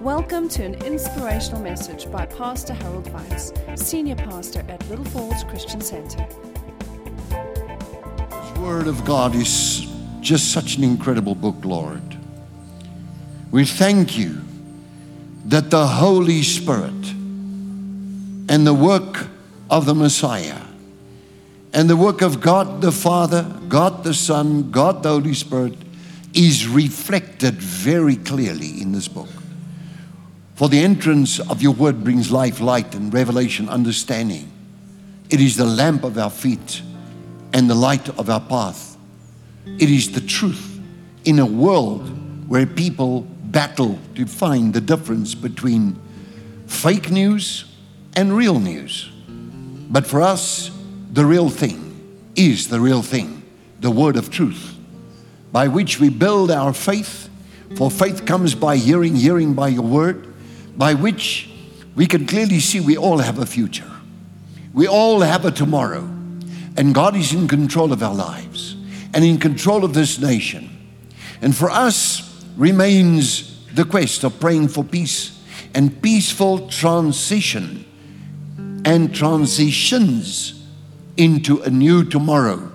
Welcome to an inspirational message by Pastor Harold Weitsz, Senior Pastor at Little Falls Christian Center. This Word of God is just such an incredible book, Lord. We thank you that the Holy Spirit and the work of the Messiah and the work of God the Father, God the Son, God the Holy Spirit is reflected very clearly in this book. For the entrance of your word brings life, light, and revelation, understanding. It is the lamp of our feet and the light of our path. It is the truth in a world where people battle to find the difference between fake news and real news. But for us, the real thing is the real thing, the word of truth, by which we build our faith. For faith comes by hearing, hearing by your word, by which we can clearly see we all have a future. We all have a tomorrow. And God is in control of our lives and in control of this nation. And for us remains the quest of praying for peace and peaceful transition and transitions into a new tomorrow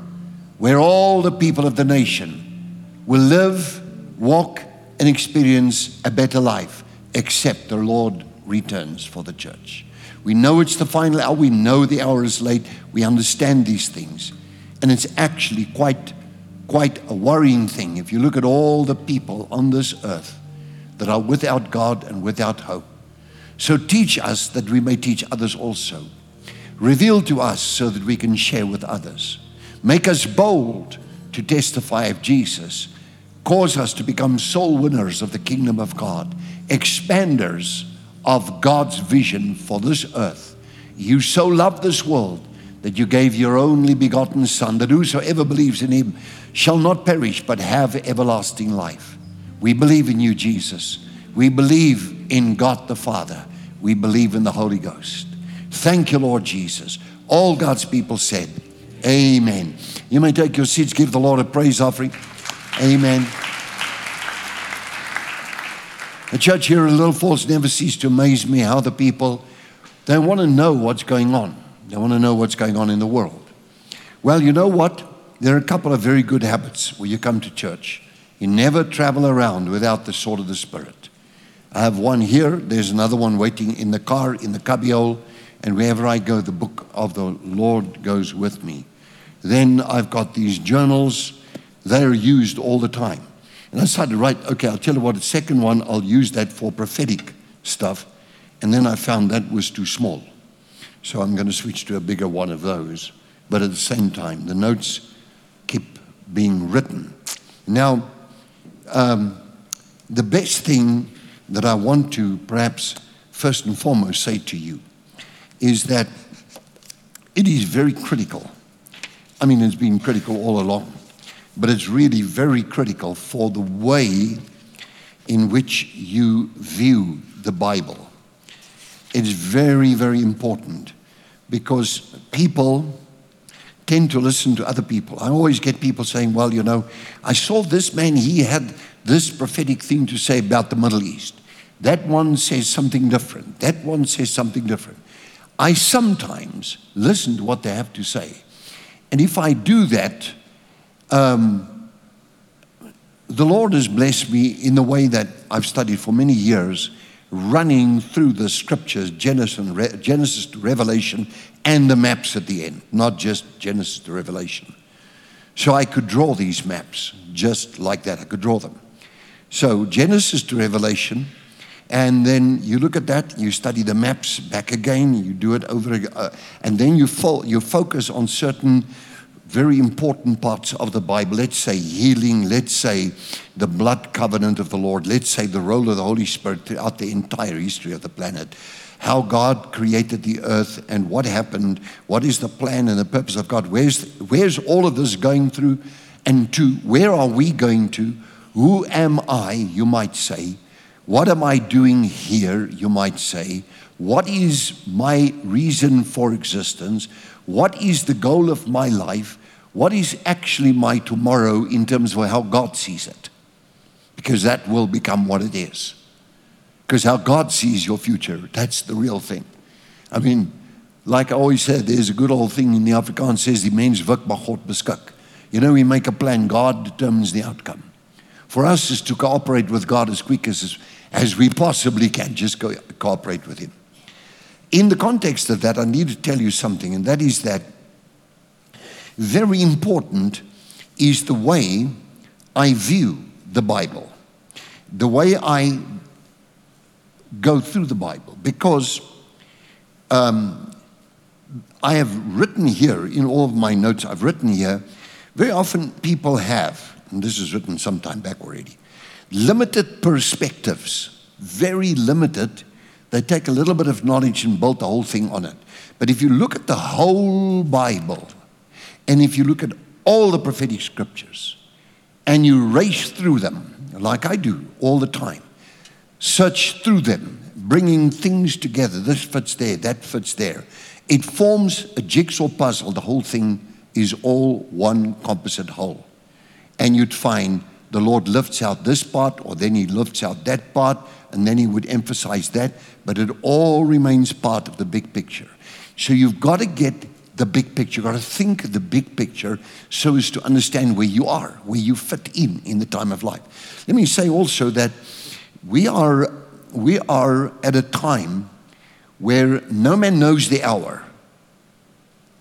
where all the people of the nation will live, walk, and experience a better life, except the Lord returns for the church. We know it's the final hour, we know the hour is late, we understand these things. And it's actually quite, quite a worrying thing if you look at all the people on this earth that are without God and without hope. So teach us that we may teach others also. Reveal to us so that we can share with others. Make us bold to testify of Jesus. Cause us to become soul winners of the kingdom of God, expanders of God's vision for this earth. You so loved this world that you gave your only begotten Son, that whosoever believes in him shall not perish but have everlasting life. We believe in you, Jesus. We believe in God the Father. We believe in the Holy Ghost. Thank you, Lord Jesus. All God's people said, Amen. You may take your seats, give the Lord a praise offering. Amen. The church here in Little Falls never ceased to amaze me how the people, they want to know what's going on. They want to know what's going on in the world. Well, you know what? There are a couple of very good habits when you come to church. You never travel around without the sword of the Spirit. I have one here. There's another one waiting in the car, in the cubbyhole. And wherever I go, the book of the Lord goes with me. Then I've got these journals. They're used all the time. And I to write, okay, I'll tell you what, the second one, I'll use that for prophetic stuff. And then I found that was too small. So I'm going to switch to a bigger one of those. But at the same time, the notes keep being written. Now, um, the best thing that I want to perhaps first and foremost say to you is that it is very critical. I mean, it's been critical all along, but it's really very critical for the way in which you view the Bible. It's very, very important because people tend to listen to other people. I always get people saying, Well, you know, I saw this man, he had this prophetic thing to say about the Middle East. That one says something different. That one says something different. I sometimes listen to what they have to say. And if I do that, um, the Lord has blessed me in the way that I've studied for many years, running through the scriptures, Genesis, Genesis to Revelation, and the maps at the end, not just Genesis to Revelation. So I could draw these maps just like that. I could draw them. So Genesis to Revelation, and then you look at that, you study the maps back again, you do it over again, uh, and then you, fo- you focus on certain very important parts of the Bible. Let's say healing, let's say the blood covenant of the Lord, let's say the role of the Holy Spirit throughout the entire history of the planet. How God created the earth and what happened, what is the plan and the purpose of God, where's, where's all of this going through, and to where are we going to? Who am I, you might say? What am I doing here, you might say? What is my reason for existence? What is the goal of my life? What is actually my tomorrow in terms of how God sees it? Because that will become what it is. Because how God sees your future, that's the real thing. I mean, like I always said, there's a good old thing in the Afrikaans says, die mens wik maar God beskik. You know, we make a plan, God determines the outcome. For us is to cooperate with God as quick as, as we possibly can, just go, cooperate with Him. In the context of that, I need to tell you something, and that is that very important is the way I view the Bible, the way I go through the Bible, because um, I have written here in all of my notes, I've written here, very often people have, and this is written some time back already, limited perspectives, very limited. They take a little bit of knowledge and build the whole thing on it. But if you look at the whole Bible, and if you look at all the prophetic scriptures, and you race through them, like I do all the time, search through them, bringing things together. This fits there, that fits there. It forms a jigsaw puzzle. The whole thing is all one composite whole. And you'd find the Lord lifts out this part, or then He lifts out that part, and then He would emphasize that, but it all remains part of the big picture. So you've got to get the big picture. You've got to think the big picture so as to understand where you are, where you fit in in the time of life. Let me say also that we are, we are at a time where no man knows the hour,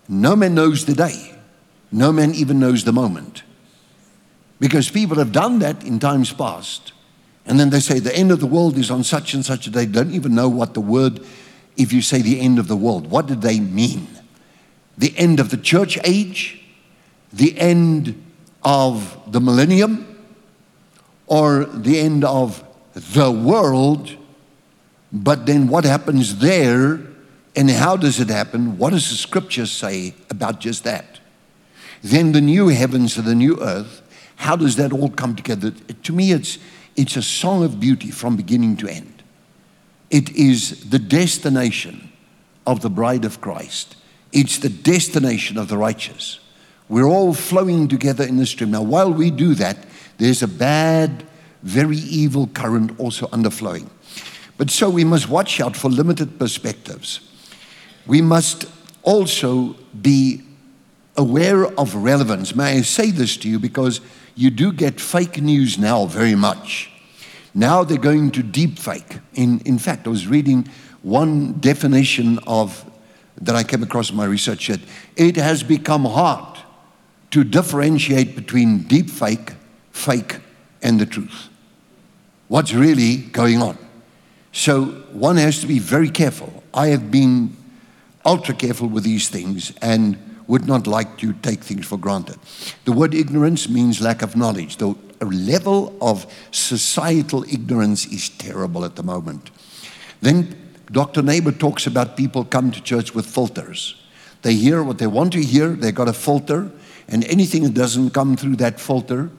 no man knows the day, no man even knows the moment. Because people have done that in times past. And then they say the end of the world is on such and such a day. Don't even know what the word, if you say the end of the world, what do they mean? The end of the church age? The end of the millennium? Or the end of the world? But then what happens there and how does it happen? What does the scripture say about just that? Then the new heavens and the new earth, how does that all come together? To me, it's, it's a song of beauty from beginning to end. It is the destination of the bride of Christ, it's the destination of the righteous. We're all flowing together in the stream. Now, while we do that, there's a bad, very evil current also underflowing. But so we must watch out for limited perspectives. We must also be aware of relevance. May I say this to you because you do get fake news now very much. Now they're going to deep fake. In, in fact, I was reading one definition of that I came across in my research that it has become hard to differentiate between deep fake, fake, and the truth. What's really going on? So one has to be very careful. I have been ultra careful with these things and would not like to take things for granted. The word ignorance means lack of knowledge. The level of societal ignorance is terrible at the moment. Then Dr. Neighbor talks about people come to church with filters. They hear what they want to hear, they got a filter, and anything that doesn't come through that filter,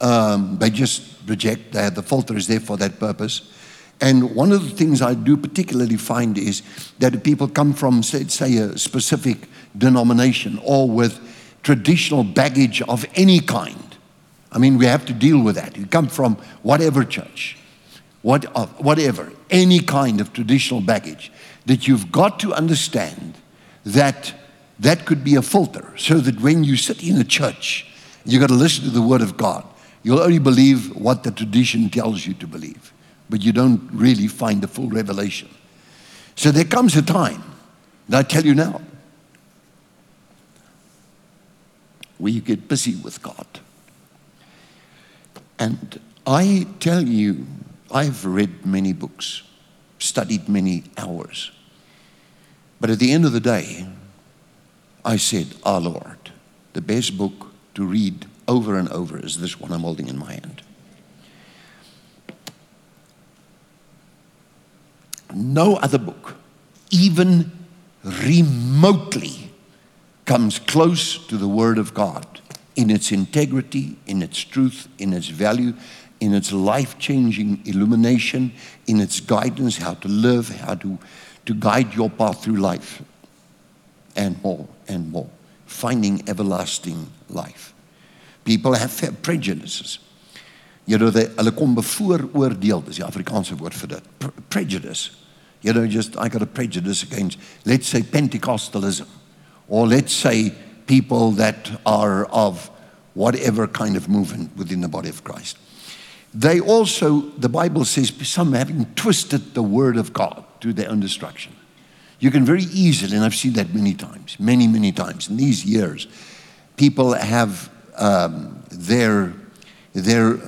um, they just reject. That the filter is there for that purpose. And one of the things I do particularly find is that people come from, say, say, a specific denomination or with traditional baggage of any kind. I mean, we have to deal with that. You come from whatever church, what, uh, whatever, any kind of traditional baggage, that you've got to understand that that could be a filter so that when you sit in a church, you've got to listen to the Word of God. You'll only believe what the tradition tells you to believe but you don't really find the full revelation. So there comes a time, and I tell you now, where you get busy with God. And I tell you, I've read many books, studied many hours. But at the end of the day, I said, Our Lord, the best book to read over and over is this one I'm holding in my hand. no other book, even remotely, comes close to the Word of God in its integrity, in its truth, in its value, in its life changing illumination, in its guidance, how to live, how to, to guide your path through life, and more and more. Finding everlasting life. People have prejudices. You know, they, hulle kom bevooroordeel, dis die Afrikaanse woord vir dit. Pre prejudice. You know, just I got a prejudice against, let's say, Pentecostalism, or let's say people that are of whatever kind of movement within the body of Christ. They also, the Bible says, some having twisted the word of God to their own destruction. You can very easily, and I've seen that many times, many, many times in these years, people have um, their, their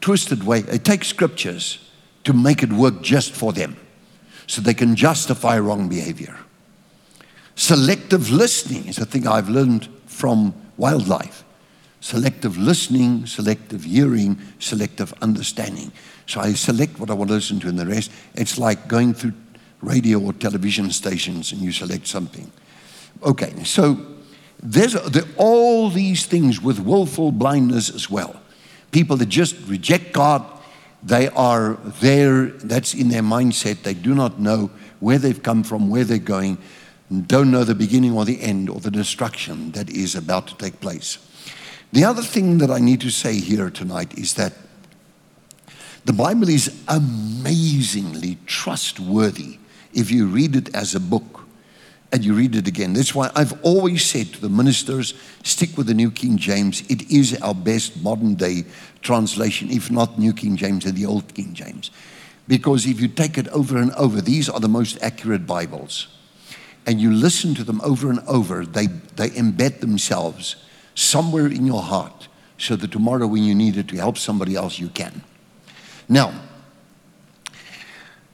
twisted way. They take scriptures to make it work just for them so they can justify wrong behavior. Selective listening is a thing I've learned from wildlife. Selective listening, selective hearing, selective understanding. So I select what I want to listen to, and the rest, it's like going through radio or television stations and you select something. Okay, so there's there, all these things with willful blindness as well. People that just reject God, they are there, that's in their mindset. They do not know where they've come from, where they're going, don't know the beginning or the end or the destruction that is about to take place. The other thing that I need to say here tonight is that the Bible is amazingly trustworthy if you read it as a book and you read it again. That's why I've always said to the ministers stick with the New King James. It is our best modern day translation, if not New King James and the Old King James. Because if you take it over and over, these are the most accurate Bibles. And you listen to them over and over, they, they embed themselves somewhere in your heart so that tomorrow when you need it to help somebody else, you can. Now,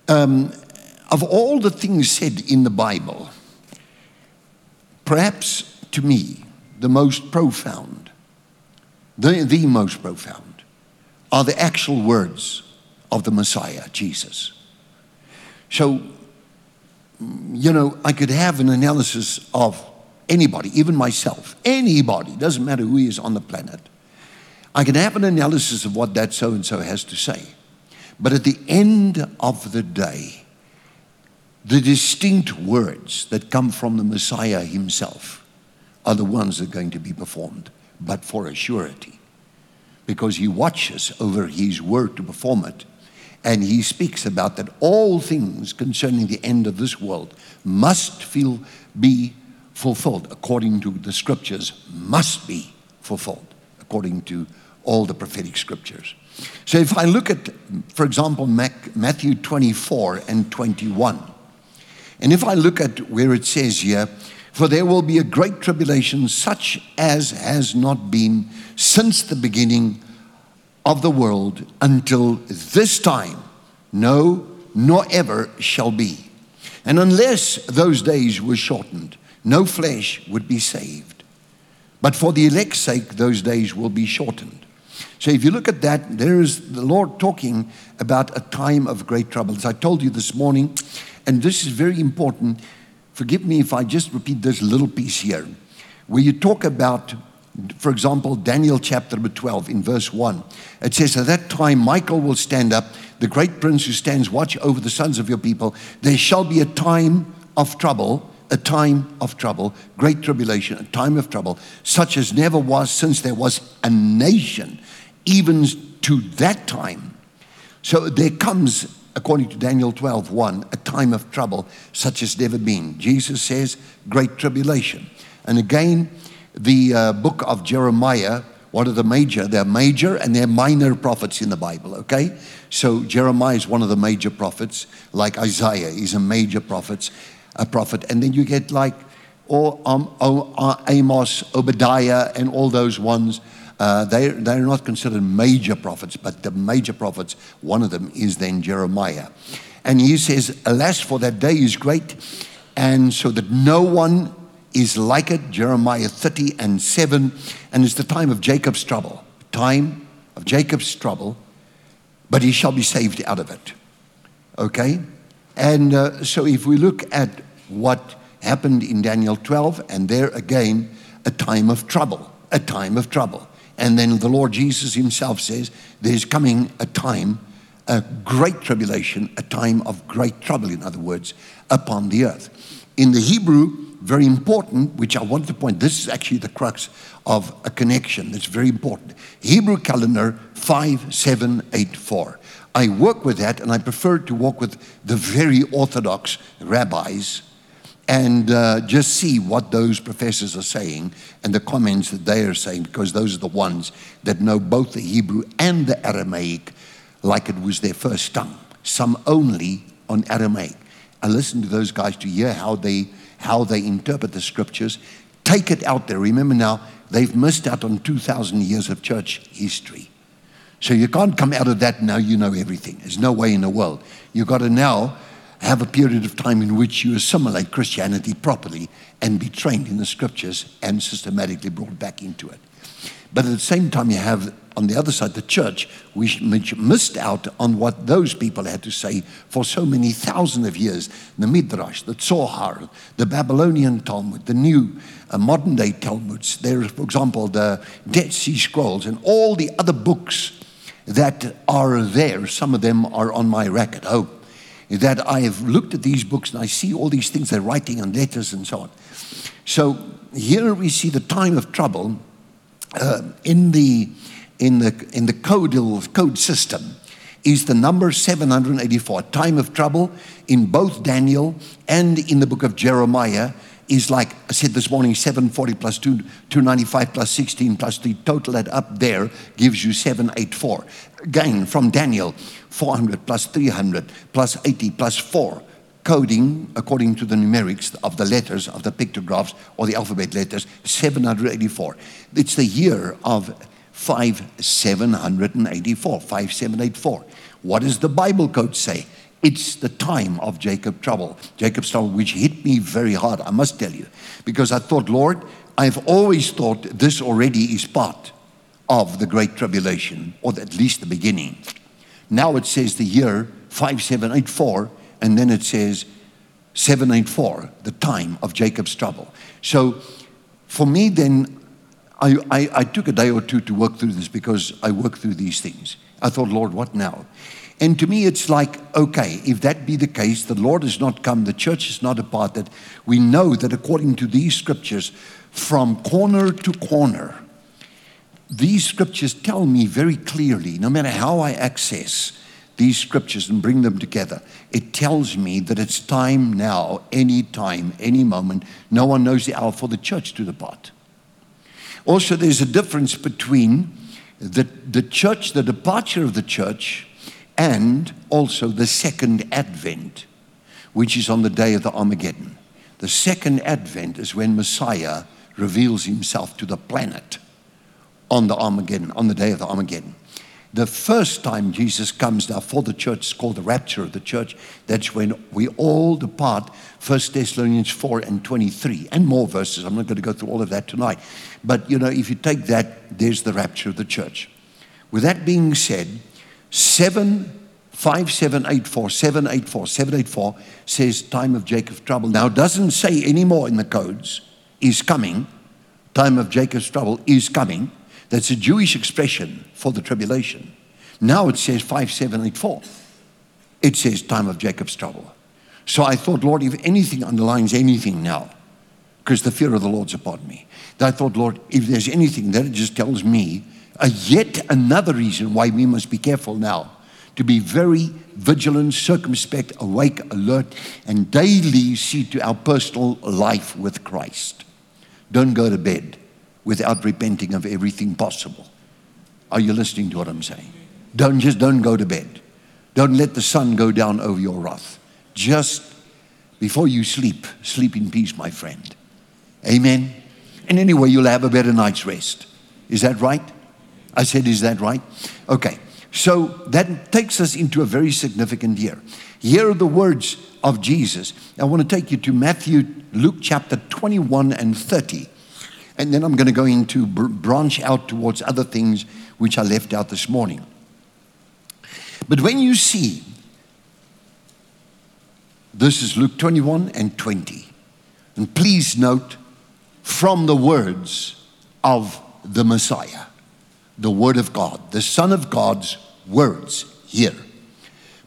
um, of all the things said in the Bible, perhaps to me, the most profound, the, the most profound, are the actual words of the Messiah, Jesus. So, you know, I could have an analysis of anybody, even myself, anybody, doesn't matter who is on the planet. I can have an analysis of what that so and so has to say. But at the end of the day, the distinct words that come from the Messiah himself are the ones that are going to be performed, but for a surety. Because he watches over his word to perform it. And he speaks about that all things concerning the end of this world must feel, be fulfilled according to the scriptures, must be fulfilled according to all the prophetic scriptures. So if I look at, for example, Matthew 24 and 21, and if I look at where it says here, for there will be a great tribulation such as has not been since the beginning of the world until this time, no, nor ever shall be. And unless those days were shortened, no flesh would be saved. But for the elect's sake, those days will be shortened. So if you look at that, there is the Lord talking about a time of great trouble. As I told you this morning, and this is very important. Forgive me if I just repeat this little piece here, where you talk about, for example, Daniel chapter 12 in verse 1. It says, At that time, Michael will stand up, the great prince who stands watch over the sons of your people. There shall be a time of trouble a time of trouble, great tribulation, a time of trouble, such as never was since there was a nation, even to that time. So there comes according to Daniel 12, 1, a time of trouble such as never been. Jesus says, great tribulation. And again, the uh, book of Jeremiah, one of the major, they're major and they're minor prophets in the Bible, okay? So Jeremiah is one of the major prophets, like Isaiah is a major prophet, a prophet. And then you get like or, um, uh, Amos, Obadiah, and all those ones uh, they, they're not considered major prophets, but the major prophets, one of them is then Jeremiah. And he says, Alas, for that day is great, and so that no one is like it. Jeremiah 30 and 7. And it's the time of Jacob's trouble. Time of Jacob's trouble, but he shall be saved out of it. Okay? And uh, so if we look at what happened in Daniel 12, and there again, a time of trouble, a time of trouble. And then the Lord Jesus himself says, There's coming a time, a great tribulation, a time of great trouble, in other words, upon the earth. In the Hebrew, very important, which I want to point. This is actually the crux of a connection that's very important. Hebrew calendar 5784. I work with that and I prefer to work with the very orthodox rabbis and uh, just see what those professors are saying and the comments that they are saying because those are the ones that know both the Hebrew and the Aramaic like it was their first tongue. Some only on Aramaic. I listen to those guys to hear how they how they interpret the scriptures. Take it out there. Remember now, they've missed out on 2,000 years of church history. So you can't come out of that now you know everything. There's no way in the world. You've got to now have a period of time in which you assimilate Christianity properly and be trained in the scriptures and systematically brought back into it. But at the same time, you have on the other side the church, which missed out on what those people had to say for so many thousands of years. The Midrash, the Zohar, the Babylonian Talmud, the new uh, modern day Talmuds. There is, for example, the Dead Sea Scrolls and all the other books that are there. Some of them are on my rack at home. That I have looked at these books and I see all these things they're writing and letters and so on. So here we see the time of trouble uh, in the in the in the codal code system is the number 784 time of trouble in both Daniel and in the book of Jeremiah is like I said this morning 740 plus 2 295 plus 16 plus the total that up there gives you 784 again from Daniel 400 plus 300 plus 80 plus 4 coding according to the numerics of the letters of the pictographs or the alphabet letters 784 it's the year of 5784 5784 what does the bible code say it's the time of jacob trouble jacob's trouble which hit me very hard i must tell you because i thought lord i've always thought this already is part of the great tribulation or at least the beginning now it says the year 5784 and then it says 784, the time of Jacob's trouble. So for me, then, I, I, I, took a day or two to work through this because I work through these things. I thought, Lord, what now? And to me, it's like, okay, if that be the case, the Lord has not come, the church is not a part that we know that according to these scriptures, from corner to corner, these scriptures tell me very clearly, no matter how I access these scriptures and bring them together, it tells me that it's time now, any time, any moment. No one knows the hour for the church to depart. Also, there's a difference between the, the church, the departure of the church, and also the second advent, which is on the day of the Armageddon. The second advent is when Messiah reveals himself to the planet on the Armageddon, on the day of the Armageddon. The first time Jesus comes now for the church is called the rapture of the church. That's when we all depart. 1 Thessalonians 4 and 23, and more verses. I'm not going to go through all of that tonight. But, you know, if you take that, there's the rapture of the church. With that being said, 7, 5, 7, 8, 4, 7, 8, 4, 7, 8, 4 says time of Jacob's trouble. Now, doesn't say anymore in the codes, is coming. Time of Jacob's trouble is coming. That's a Jewish expression for the tribulation. Now it says 5784. It says time of Jacob's trouble. So I thought, Lord, if anything underlines anything now, because the fear of the Lord's upon me, I thought, Lord, if there's anything, that it just tells me a yet another reason why we must be careful now to be very vigilant, circumspect, awake, alert, and daily see to our personal life with Christ. Don't go to bed without repenting of everything possible. Are you listening to what I'm saying? Don't just don't go to bed. Don't let the sun go down over your wrath. Just before you sleep, sleep in peace, my friend. Amen. And anyway, you'll have a better night's rest. Is that right? I said, Is that right? Okay. So that takes us into a very significant year. Here are the words of Jesus. I want to take you to Matthew, Luke chapter 21 and 30. And then I'm going to go into branch out towards other things which I left out this morning. But when you see, this is Luke 21 and 20. And please note from the words of the Messiah, the Word of God, the Son of God's words here.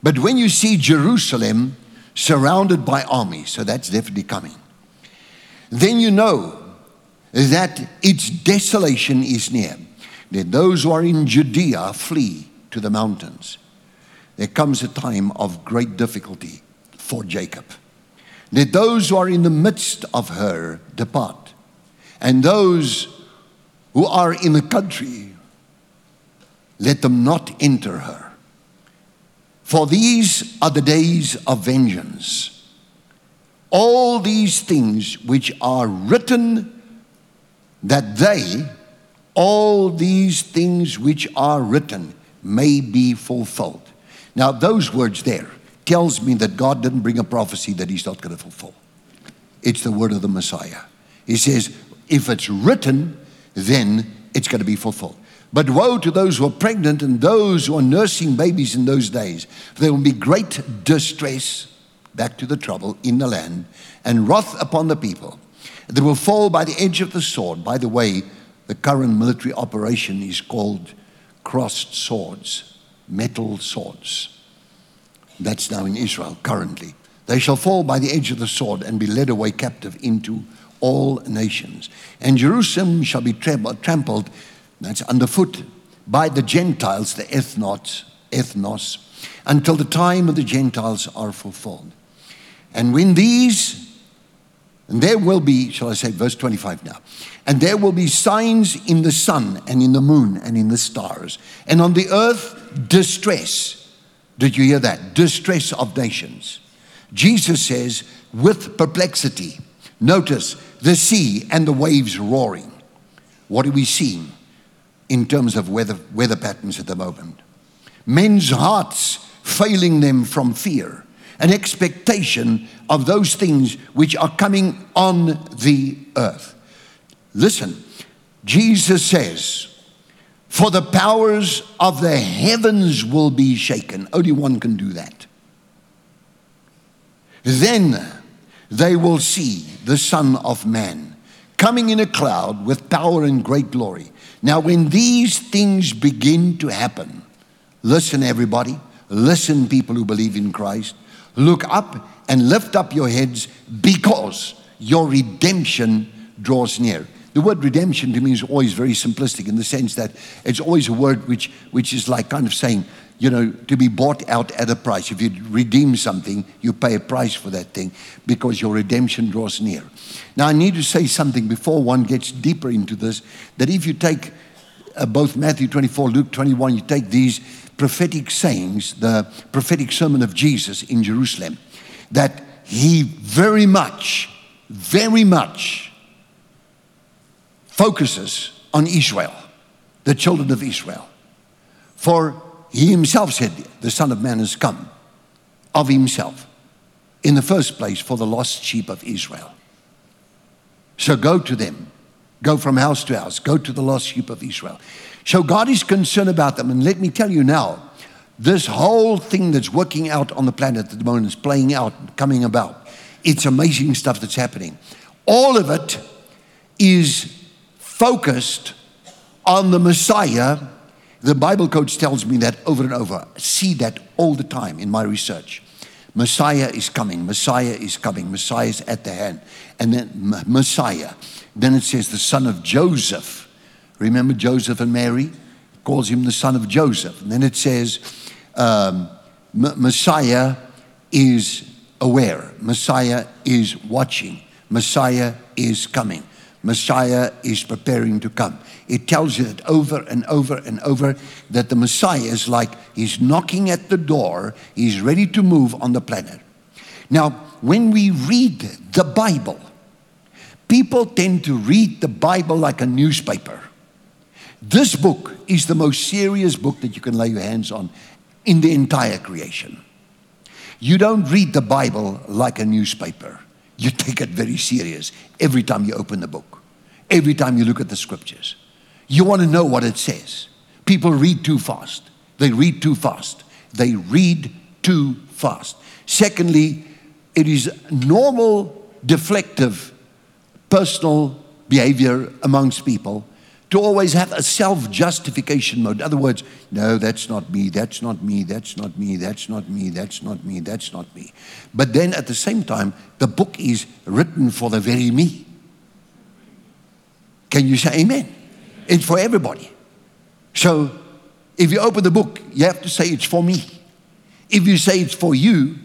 But when you see Jerusalem surrounded by armies, so that's definitely coming then you know that its desolation is near. Let those who are in Judea flee to the mountains. There comes a time of great difficulty for Jacob. Let those who are in the midst of her depart, and those who are in the country, let them not enter her. For these are the days of vengeance. All these things which are written, that they, all these things which are written, may be fulfilled. Now, those words there tells me that God didn't bring a prophecy that He's not going to fulfill. It's the word of the Messiah. He says, if it's written, then it's going to be fulfilled. But woe to those who are pregnant and those who are nursing babies in those days. There will be great distress, back to the trouble, in the land, and wrath upon the people. They will fall by the edge of the sword. By the way, the current military operation is called crossed swords, metal swords. That's now in Israel currently. They shall fall by the edge of the sword and be led away captive into all nations. And Jerusalem shall be trampled, that's underfoot, by the Gentiles, the ethnos, ethnos, until the time of the Gentiles are fulfilled. And when these, and there will be, shall I say, verse 25 now, and there will be signs in the sun and in the moon and in the stars, and on the earth distress. Did you hear that? Distress of nations. Jesus says, with perplexity. Notice the sea and the waves roaring. What are we seeing in terms of weather, weather patterns at the moment? Men's hearts failing them from fear, an expectation of those things which are coming on the earth. Listen, Jesus says, For the powers of the heavens will be shaken. Only one can do that. Then they will see the Son of Man coming in a cloud with power and great glory. Now, when these things begin to happen, listen, everybody, listen, people who believe in Christ, look up and lift up your heads because your redemption draws near. The word redemption to me is always very simplistic in the sense that it's always a word which, which is like kind of saying, you know, to be bought out at a price. If you redeem something, you pay a price for that thing because your redemption draws near. Now, I need to say something before one gets deeper into this that if you take uh, both Matthew 24, Luke 21, you take these prophetic sayings, the prophetic sermon of Jesus in Jerusalem, that he very much, very much focuses on Israel, the children of Israel. For he himself said, The Son of Man has come of himself, in the first place, for the lost sheep of Israel. So go to them. Go from house to house. Go to the lost sheep of Israel. So God is concerned about them. And let me tell you now, this whole thing that's working out on the planet at the moment is playing out, coming about. It's amazing stuff that's happening. All of it is focused on the Messiah the Bible code tells me that over and over. See that all the time in my research. Messiah is coming, Messiah is coming, Messiah is at the hand. And then Messiah. Then it says the son of Joseph. Remember Joseph and Mary? It calls him the son of Joseph. And then it says um, Messiah is aware, Messiah is watching, Messiah is coming. Messiah is preparing to come. It tells you that over and over and over that the Messiah is like he's knocking at the door, he's ready to move on the planet. Now, when we read the Bible, people tend to read the Bible like a newspaper. This book is the most serious book that you can lay your hands on in the entire creation. You don't read the Bible like a newspaper you take it very serious every time you open the book, every time you look at the scriptures. You want to know what it says. People read too fast. They read too fast. They read too fast. Secondly, it is normal, deflective, personal behavior amongst people to always have a self justification mode. In other words, no, that's not me, that's not me, that's not me, that's not me, that's not me, that's not me. But then at the same time, the book is written for the very me. Can you say amen? It's for everybody. So if you open the book, you have to say it's for me. If you say it's for you,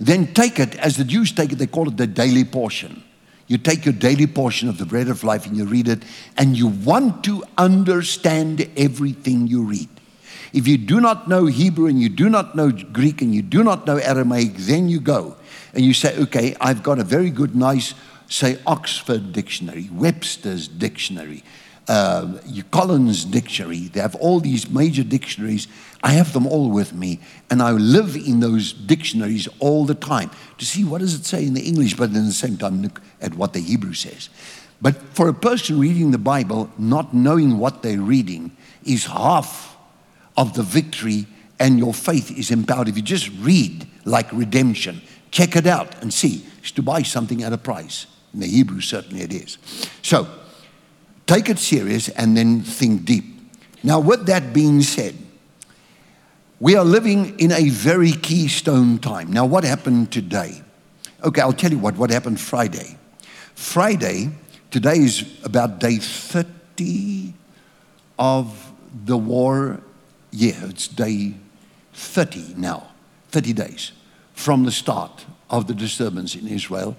then take it as the Jews take it, they call it the daily portion. You take your daily portion of the bread of life and you read it, and you want to understand everything you read. If you do not know Hebrew and you do not know Greek and you do not know Aramaic, then you go and you say, okay, I've got a very good, nice, say, Oxford dictionary, Webster's dictionary, uh, Collins dictionary. They have all these major dictionaries. I have them all with me, and I live in those dictionaries all the time to see what does it say in the English, but at the same time look at what the Hebrew says. But for a person reading the Bible, not knowing what they're reading is half of the victory, and your faith is empowered. If you just read like redemption, check it out and see. It's to buy something at a price. In the Hebrew, certainly it is. So, take it serious and then think deep. Now, with that being said, we are living in a very keystone time. Now, what happened today? Okay, I'll tell you what, what happened Friday. Friday, today is about day 30 of the war. Yeah, it's day 30 now, 30 days from the start of the disturbance in Israel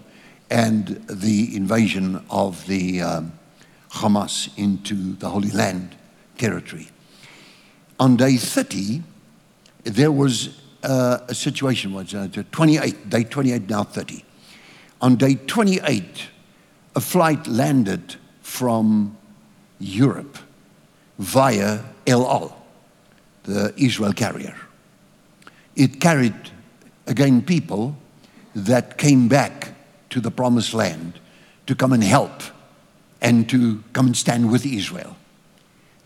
and the invasion of the um, Hamas into the Holy Land territory. On day 30, there was uh, a situation, was uh, 28, day 28, now 30. On day 28, a flight landed from Europe via El Al, the Israel carrier. It carried, again, people that came back to the promised land to come and help and to come and stand with Israel.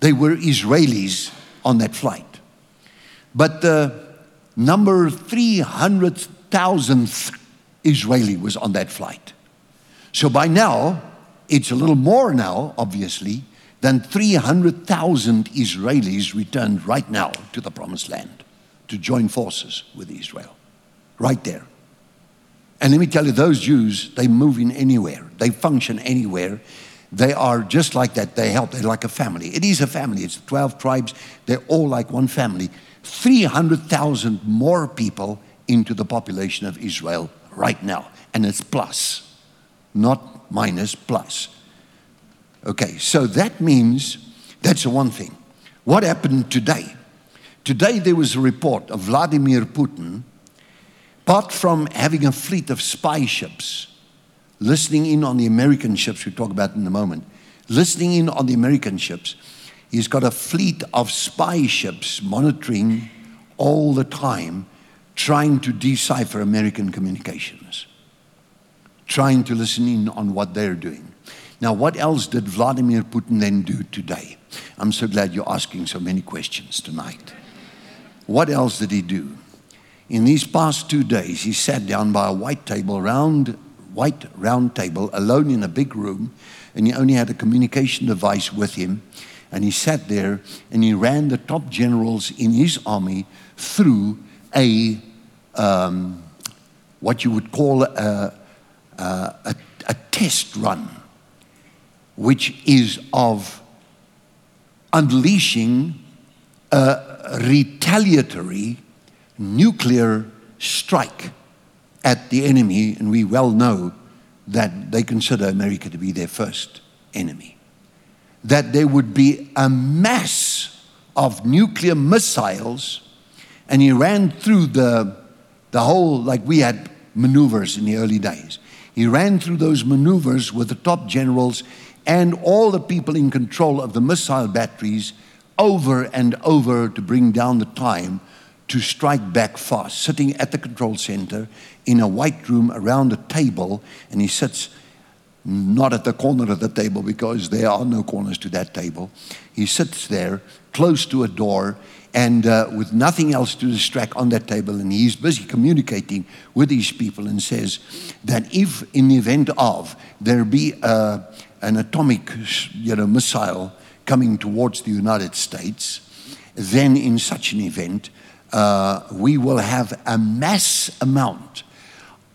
They were Israelis on that flight. But the number 300,000th Israeli was on that flight. So by now, it's a little more now, obviously, than 300,000 Israelis returned right now to the promised land to join forces with Israel. Right there. And let me tell you, those Jews, they move in anywhere, they function anywhere. They are just like that. They help. They're like a family. It is a family. It's 12 tribes. They're all like one family. 300,000 more people into the population of Israel right now. And it's plus, not minus, plus. Okay, so that means that's one thing. What happened today? Today there was a report of Vladimir Putin, apart from having a fleet of spy ships, listening in on the American ships, we talk about in a moment, listening in on the American ships, He's got a fleet of spy ships monitoring all the time, trying to decipher American communications, trying to listen in on what they're doing. Now, what else did Vladimir Putin then do today? I'm so glad you're asking so many questions tonight. What else did he do? In these past two days, he sat down by a white table, round, white round table, alone in a big room, and he only had a communication device with him and he sat there and he ran the top generals in his army through a, um, what you would call a, a, a, a test run, which is of unleashing a retaliatory nuclear strike at the enemy, and we well know that they consider America to be their first enemy that there would be a mass of nuclear missiles, and he ran through the, the whole, like we had maneuvers in the early days. He ran through those maneuvers with the top generals and all the people in control of the missile batteries over and over to bring down the time to strike back fast, sitting at the control center in a white room around a table, and he sits not at the corner of the table because there are no corners to that table. He sits there close to a door and uh, with nothing else to distract on that table, and he's busy communicating with these people and says that if, in the event of, there be uh, an atomic you know, missile coming towards the United States, then in such an event, uh, we will have a mass amount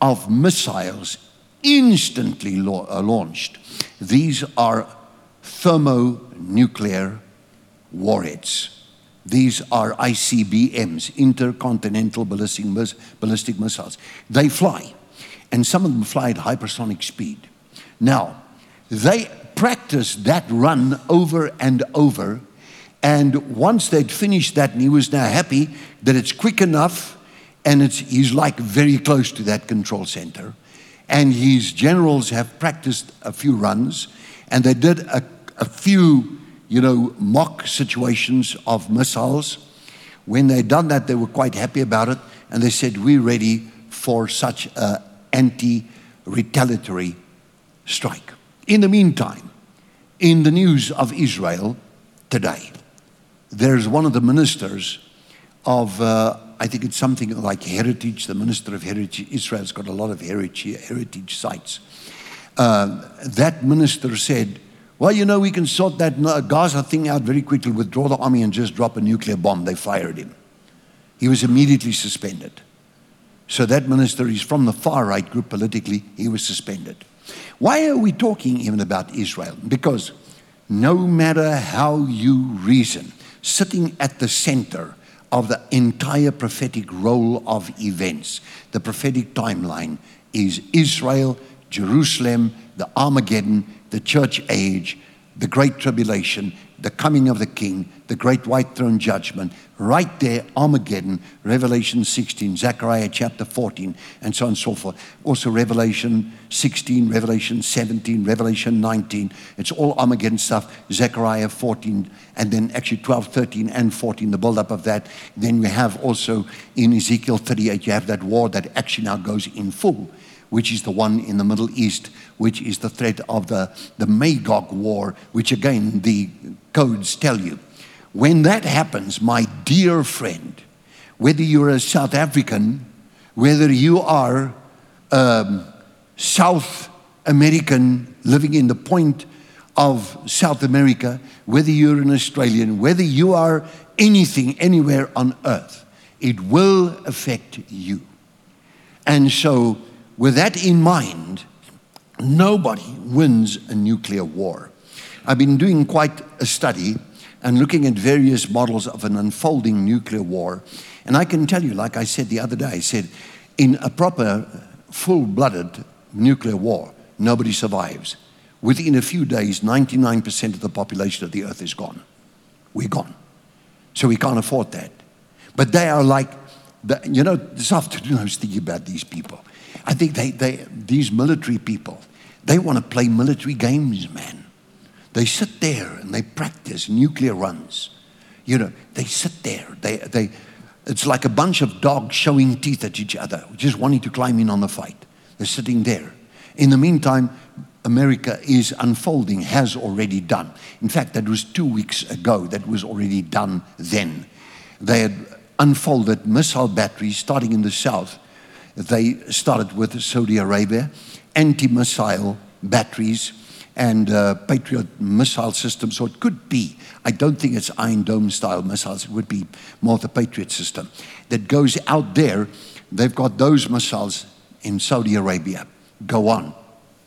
of missiles instantly uh, launched. These are thermonuclear warheads. These are ICBMs, intercontinental ballistic, ballistic missiles. They fly, and some of them fly at hypersonic speed. Now, they practiced that run over and over, and once they'd finished that, and he was now happy that it's quick enough, and it's, he's like very close to that control center. And his generals have practiced a few runs, and they did a, a few you know, mock situations of missiles. When they done that, they were quite happy about it, and they said, We're ready for such an anti retaliatory strike. In the meantime, in the news of Israel today, there's one of the ministers of, uh, I think it's something like Heritage, the minister of Heritage. Israel's got a lot of heritage, heritage sites. Uh, that minister said, well, you know, we can sort that Gaza thing out very quickly, withdraw the army and just drop a nuclear bomb. They fired him. He was immediately suspended. So that minister is from the far right group politically, he was suspended. Why are we talking even about Israel? Because no matter how you reason, sitting at the center of the entire prophetic role of events, the prophetic timeline is Israel, Jerusalem, the Armageddon, the church age, the great tribulation, the coming of the king, the great white throne judgment, right there, Armageddon, Revelation 16, Zechariah chapter 14, and so on and so forth. Also, Revelation 16, Revelation 17, Revelation 19. It's all Armageddon stuff, Zechariah 14, and then actually 12, 13, and 14, the build up of that. Then we have also in Ezekiel 38, you have that war that actually now goes in full which is the one in the Middle East, which is the threat of the, the Magog war, which again the codes tell you. When that happens, my dear friend, whether you're a South African, whether you are um, South American living in the point of South America, whether you're an Australian, whether you are anything anywhere on earth, it will affect you. And so with that in mind, nobody wins a nuclear war. I've been doing quite a study and looking at various models of an unfolding nuclear war. And I can tell you, like I said the other day, I said, in a proper, full blooded nuclear war, nobody survives. Within a few days, 99% of the population of the earth is gone. We're gone. So we can't afford that. But they are like, the, you know, this afternoon I was thinking about these people. I think they, they, these military people, they want to play military games, man. They sit there and they practice nuclear runs. You know, they sit there. They, they, it's like a bunch of dogs showing teeth at each other, just wanting to climb in on the fight. They're sitting there. In the meantime, America is unfolding, has already done. In fact, that was two weeks ago, that was already done then. They had unfolded missile batteries starting in the south they started with Saudi Arabia, anti missile batteries and uh, Patriot missile systems. So it could be, I don't think it's Iron Dome style missiles, it would be more the Patriot system that goes out there. They've got those missiles in Saudi Arabia. Go on.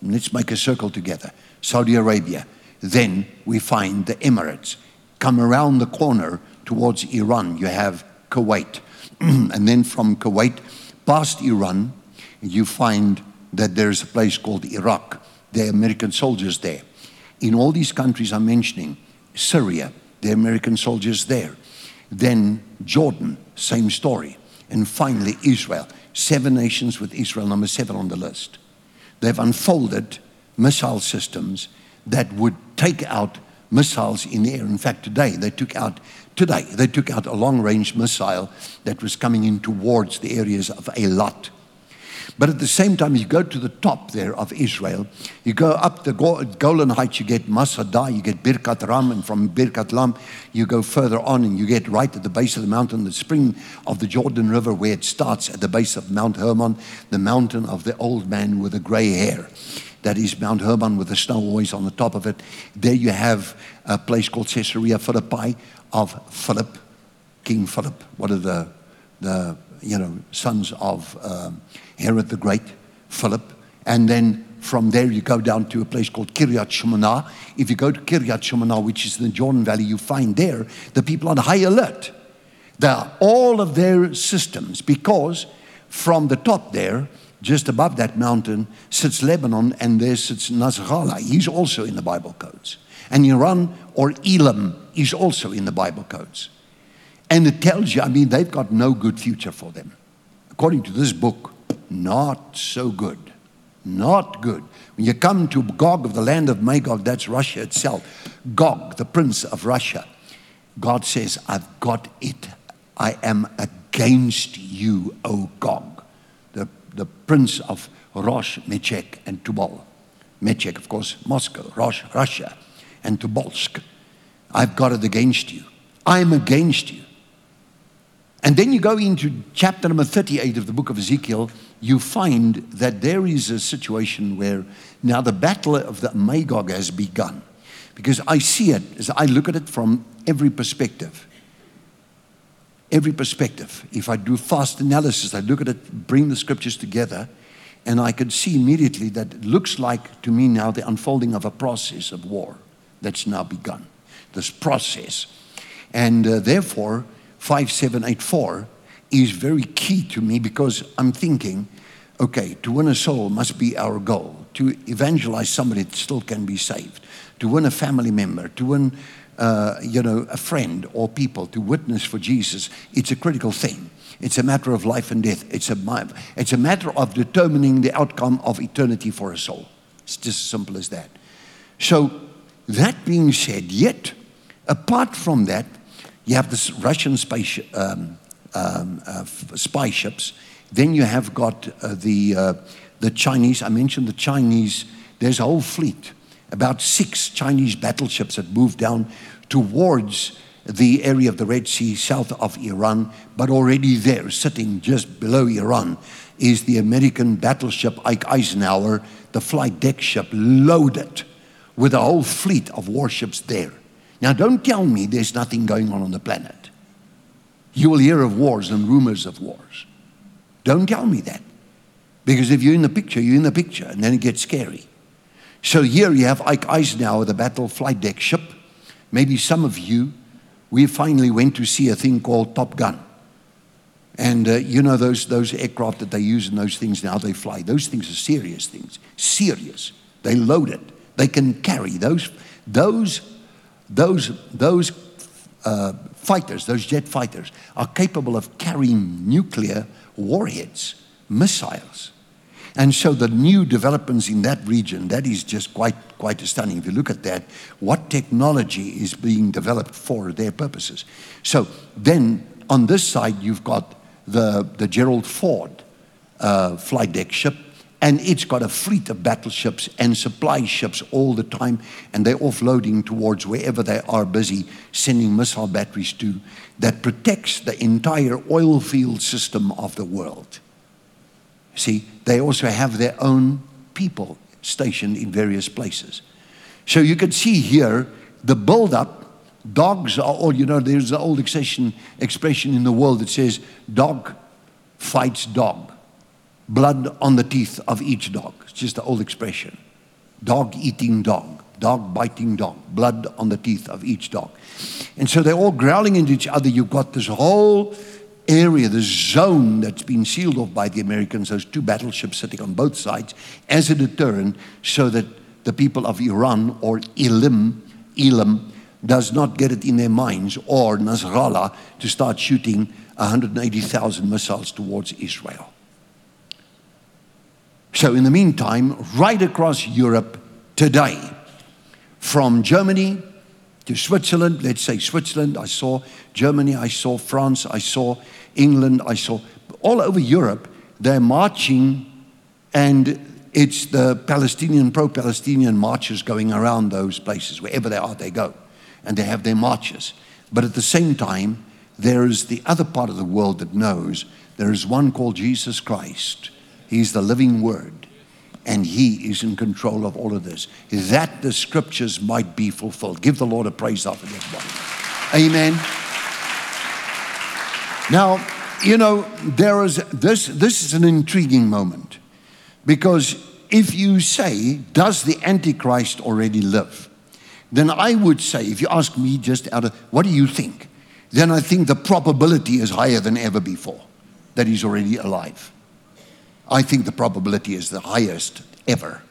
Let's make a circle together. Saudi Arabia. Then we find the Emirates. Come around the corner towards Iran. You have Kuwait. and then from Kuwait, past Iran, you find that there's a place called Iraq. There are American soldiers there. In all these countries I'm mentioning, Syria, there are American soldiers there. Then Jordan, same story. And finally, Israel. Seven nations with Israel, number seven on the list. They've unfolded missile systems that would take out missiles in the air. In fact, today they took out today they took out a long-range missile that was coming in towards the areas of Eilat. But at the same time, you go to the top there of Israel, you go up the Golan Heights, you get Masada, you get Birkat Ram, and from Birkat Ram, you go further on and you get right at the base of the mountain, the spring of the Jordan River, where it starts at the base of Mount Hermon, the mountain of the old man with the gray hair that is Mount Hermon with the snow always on the top of it. There you have a place called Caesarea Philippi of Philip, King Philip, one of the, the you know, sons of um, Herod the Great, Philip. And then from there, you go down to a place called Kiryat Shemona. If you go to Kiryat Shemona, which is in the Jordan Valley, you find there the people on high alert. They're all of their systems because from the top there, just above that mountain, sits Lebanon and there sits Nasrallah. He's also in the Bible codes. And Iran or Elam is also in the Bible codes. And it tells you, I mean, they've got no good future for them. According to this book, not so good. Not good. When you come to Gog of the land of Magog, that's Russia itself. Gog, the prince of Russia. God says, I've got it. I am against you, O Gog, the, the prince of Rosh, Meshech, and Tubal. Meshech, of course, Moscow, Rosh, Russia, and Tobolsk. I've got it against you. I'm against you. And then you go into chapter number 38 of the book of Ezekiel, you find that there is a situation where now the battle of the Magog has begun. Because I see it as I look at it from every perspective. Every perspective. If I do fast analysis, I look at it, bring the scriptures together, and I could see immediately that it looks like to me now the unfolding of a process of war that's now begun. This process. And uh, therefore, 5784 is very key to me because I'm thinking, okay, to win a soul must be our goal. To evangelize somebody that still can be saved. To win a family member, to win, uh, you know, a friend or people to witness for Jesus, it's a critical thing. It's a matter of life and death. It's a, it's a matter of determining the outcome of eternity for a soul. It's just as simple as that. So, that being said, yet, apart from that, you have the Russian space, um, um, uh, spy ships. Then you have got uh, the, uh, the Chinese. I mentioned the Chinese. There's a whole fleet, about six Chinese battleships that move down towards the area of the Red Sea south of Iran, but already there, sitting just below Iran, is the American battleship Ike Eisenhower, the flight deck ship, loaded with a whole fleet of warships there. Now, don't tell me there's nothing going on on the planet. You will hear of wars and rumors of wars. Don't tell me that. Because if you're in the picture, you're in the picture, and then it gets scary. So here you have Ike Eisenhower, the battle flight deck ship. Maybe some of you, we finally went to see a thing called Top Gun. And uh, you know those, those aircraft that they use and those things now they fly. Those things are serious things. Serious. They load it. They can carry those. Those those, those uh, fighters, those jet fighters, are capable of carrying nuclear warheads, missiles. And so the new developments in that region, that is just quite, quite stunning. If you look at that, what technology is being developed for their purposes. So then on this side, you've got the, the Gerald Ford uh, flight deck ship, and it's got a fleet of battleships and supply ships all the time, and they're offloading towards wherever they are busy sending missile batteries to that protects the entire oil field system of the world. See, they also have their own people stationed in various places. So you can see here the build-up. Dogs are all, you know, there's the old expression, expression in the world that says, dog fights dog blood on the teeth of each dog. It's just the old expression. Dog eating dog, dog biting dog, blood on the teeth of each dog. And so they're all growling at each other. You've got this whole area, this zone that's been sealed off by the Americans, those two battleships sitting on both sides as a deterrent so that the people of Iran or Elim, Elam, does not get it in their minds or Nasrallah to start shooting 180,000 missiles towards Israel. So, in the meantime, right across Europe today, from Germany to Switzerland, let's say Switzerland, I saw Germany, I saw France, I saw England, I saw all over Europe, they're marching, and it's the Palestinian, pro Palestinian marches going around those places. Wherever they are, they go. And they have their marches. But at the same time, there is the other part of the world that knows there is one called Jesus Christ He's the living word, and He is in control of all of this. That the scriptures might be fulfilled. Give the Lord a praise off of this one. Amen. Now, you know, there is this, this is an intriguing moment because if you say, Does the Antichrist already live? Then I would say, if you ask me just out of what do you think? Then I think the probability is higher than ever before that he's already alive. I think the probability is the highest ever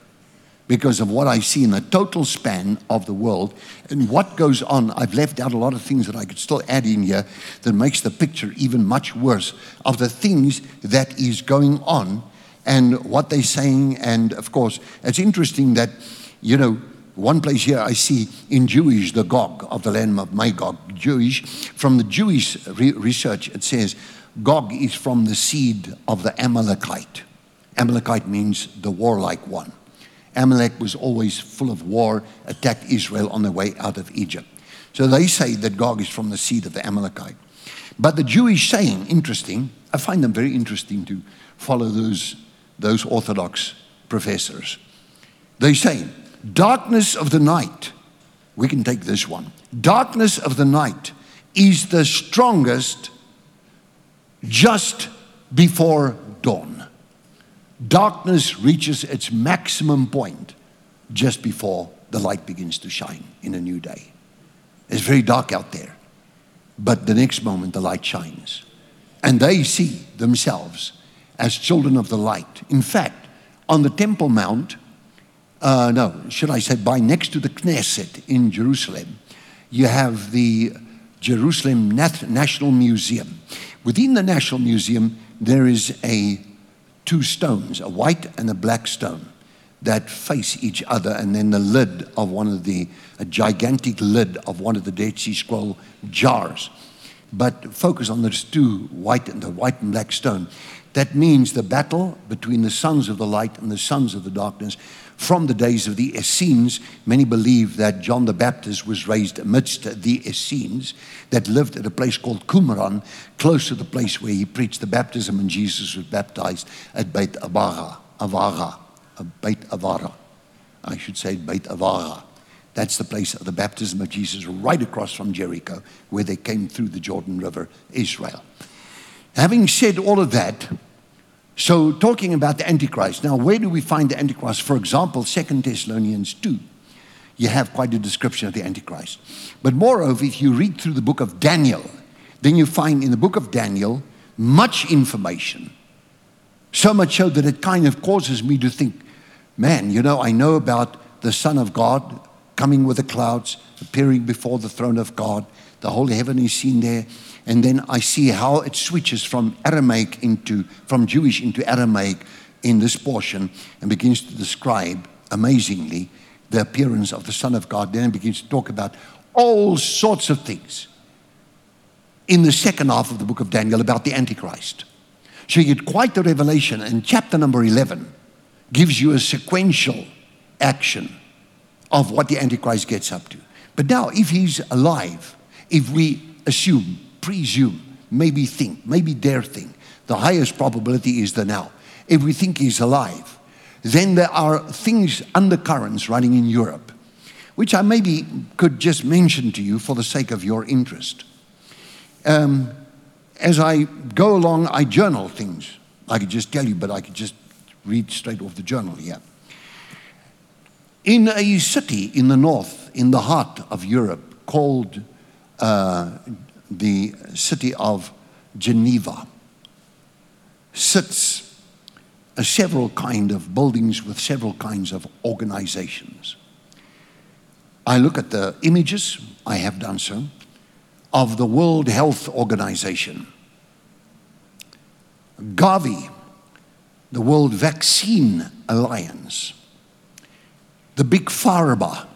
because of what I see in the total span of the world and what goes on. I've left out a lot of things that I could still add in here that makes the picture even much worse of the things that is going on and what they're saying. And of course, it's interesting that, you know, one place here I see in Jewish, the Gog of the land of Magog, Jewish. From the Jewish re- research, it says Gog is from the seed of the Amalekite. Amalekite means the warlike one. Amalek was always full of war, attacked Israel on their way out of Egypt. So they say that Gog is from the seed of the Amalekite. But the Jewish saying, interesting, I find them very interesting to follow those, those Orthodox professors. They say, darkness of the night, we can take this one. Darkness of the night is the strongest just before dawn darkness reaches its maximum point just before the light begins to shine in a new day. It's very dark out there, but the next moment the light shines. And they see themselves as children of the light. In fact, on the Temple Mount, uh, no, should I say, by next to the Knesset in Jerusalem, you have the Jerusalem National Museum. Within the National Museum, there is a two stones, a white and a black stone, that face each other, and then the lid of one of the, a gigantic lid of one of the Dead Sea Scroll jars. But focus on those two white and the white and black stone. That means the battle between the sons of the light and the sons of the darkness from the days of the Essenes. Many believe that John the Baptist was raised amidst the Essenes that lived at a place called Qumran, close to the place where he preached the baptism and Jesus was baptized at Beit Avara. Avara. Uh, Beit Avara. I should say Beit Avara. That's the place of the baptism of Jesus, right across from Jericho, where they came through the Jordan River, Israel. Having said all of that, so, talking about the Antichrist. Now, where do we find the Antichrist? For example, Second Thessalonians 2. You have quite a description of the Antichrist. But moreover, if you read through the book of Daniel, then you find in the book of Daniel much information. So much so that it kind of causes me to think, man, you know, I know about the Son of God coming with the clouds, appearing before the throne of God. The whole heaven is seen there and then I see how it switches from Aramaic into, from Jewish into Aramaic in this portion and begins to describe, amazingly, the appearance of the Son of God. Then begins to talk about all sorts of things in the second half of the book of Daniel about the Antichrist. So you get quite the revelation, and chapter number 11 gives you a sequential action of what the Antichrist gets up to. But now, if he's alive, if we assume presume, maybe think, maybe dare think. The highest probability is the now. If we think he's alive, then there are things, undercurrents running in Europe, which I maybe could just mention to you for the sake of your interest. Um, as I go along, I journal things. I could just tell you, but I could just read straight off the journal here. In a city in the north, in the heart of Europe, called uh, the city of Geneva sits a several kind of buildings with several kinds of organizations. I look at the images, I have done so, of the World Health Organization, Gavi, the World Vaccine Alliance, the Big Pharma,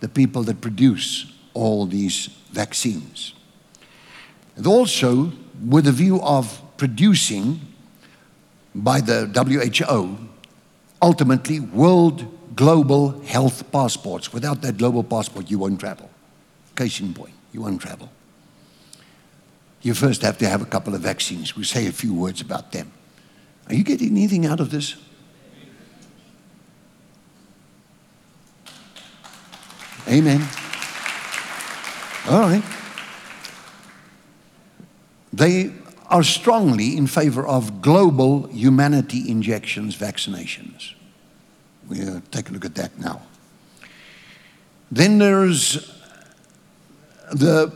the people that produce all these vaccines and also with a view of producing by the WHO ultimately world global health passports. Without that global passport, you won't travel. Case in point, you won't travel. You first have to have a couple of vaccines. We'll say a few words about them. Are you getting anything out of this? Amen. All right they are strongly in favor of global humanity injections, vaccinations. We'll take a look at that now. Then there's the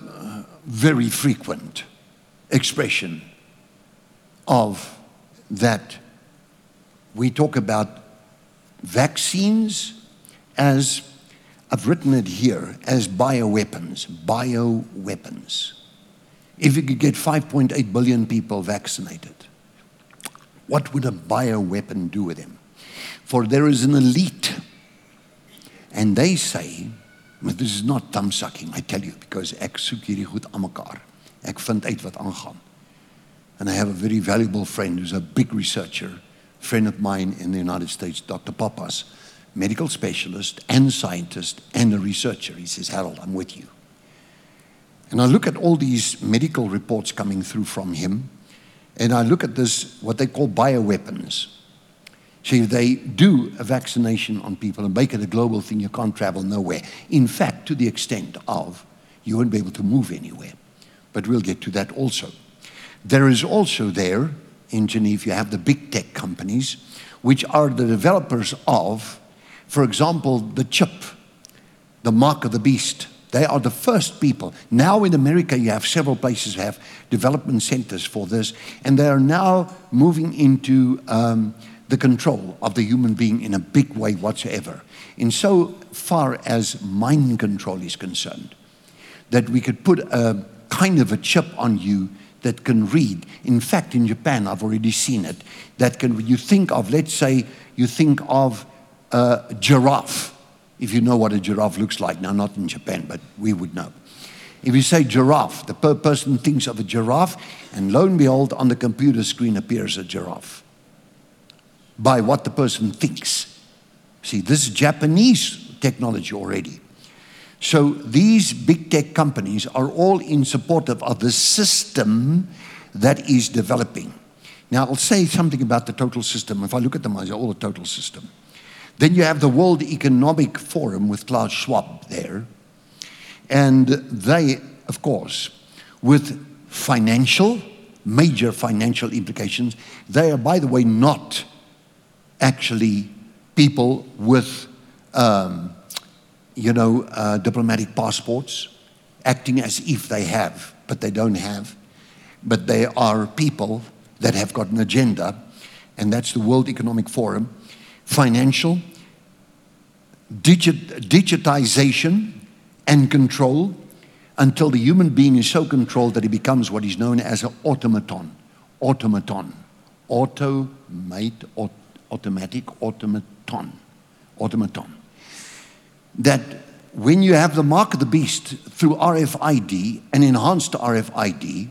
very frequent expression of that we talk about vaccines as I've written it here as bioweapons, bioweapons. If you could get 5.8 billion people vaccinated, what would a bioweapon do with them? For there is an elite, and they say, this is not thumb sucking, I tell you, because ek soek hierdie goed aan mekaar. Ek vind uit wat aangaan. And I have a very valuable friend who's a big researcher, friend of mine in the United States, Dr. Papas, medical specialist and scientist and a researcher. He says, Harold, I'm with you. And I look at all these medical reports coming through from him, and I look at this, what they call bioweapons. See, they do a vaccination on people and make it a global thing. You can't travel nowhere. In fact, to the extent of you won't be able to move anywhere. But we'll get to that also. There is also there in Geneva, you have the big tech companies, which are the developers of, for example, the chip, the mark of the beast. They are the first people. Now in America, you have several places have development centers for this, and they are now moving into um, the control of the human being in a big way whatsoever. In so far as mind control is concerned, that we could put a kind of a chip on you that can read. In fact, in Japan, I've already seen it. That can, you think of, let's say, you think of a giraffe, if you know what a giraffe looks like. Now, not in Japan, but we would know. If you say giraffe, the per person thinks of a giraffe, and lo and behold, on the computer screen appears a giraffe by what the person thinks. See, this is Japanese technology already. So these big tech companies are all in support of the system that is developing. Now, I'll say something about the total system. If I look at them as all a total system. Then you have the World Economic Forum with Klaus Schwab there. And they, of course, with financial, major financial implications, they are, by the way, not actually people with, um, you know, uh, diplomatic passports, acting as if they have, but they don't have. But they are people that have got an agenda, and that's the World Economic Forum, financial, digit, digitization, and control until the human being is so controlled that he becomes what is known as an automaton. Automaton. Automate, automate automatic automaton. Automaton. That when you have the mark of the beast through RFID and enhanced RFID,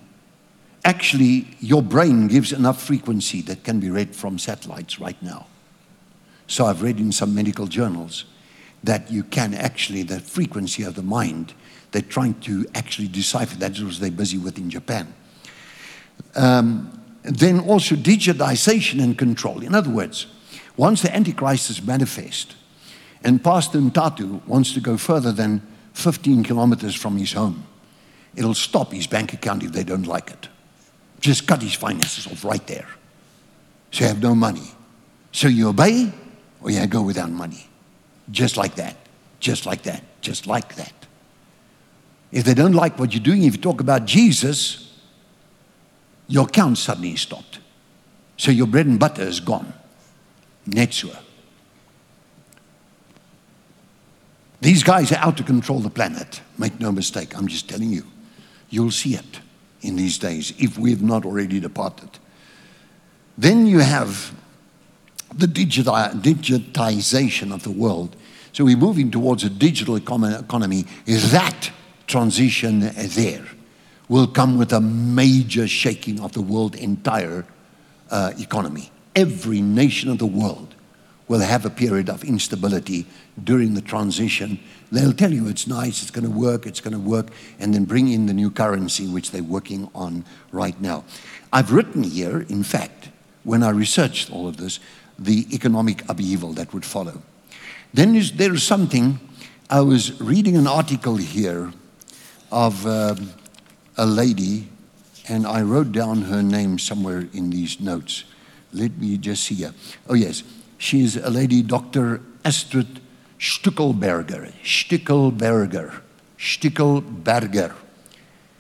actually your brain gives enough frequency that can be read from satellites right now. So I've read in some medical journals that you can actually, the frequency of the mind, they're trying to actually decipher. That's what they're busy with in Japan. Um, then also digitization and control. In other words, once the Antichrist is manifest, and Pastor Ntatu wants to go further than 15 kilometers from his home, it'll stop his bank account if they don't like it. Just cut his finances off right there. So you have no money. So you obey Oh, or you go without money. Just like that. Just like that. Just like that. If they don't like what you're doing, if you talk about Jesus, your account suddenly stopped. So your bread and butter is gone. Net so. These guys are out to control the planet. Make no mistake, I'm just telling you. You'll see it in these days if we have not already departed. Then you have the digitization of the world. So we're moving towards a digital economy. Is that transition there? will come with a major shaking of the world entire uh, economy. Every nation of the world will have a period of instability during the transition. They'll tell you it's nice, it's going to work, it's going to work, and then bring in the new currency, which they're working on right now. I've written here, in fact, when I researched all of this, the economic upheaval that would follow. Then there is something, I was reading an article here of. Um, a lady, and I wrote down her name somewhere in these notes. Let me just see her. Oh, yes. She's a lady, Dr. Astrid Stuckelberger. Stuckelberger. Stuckelberger.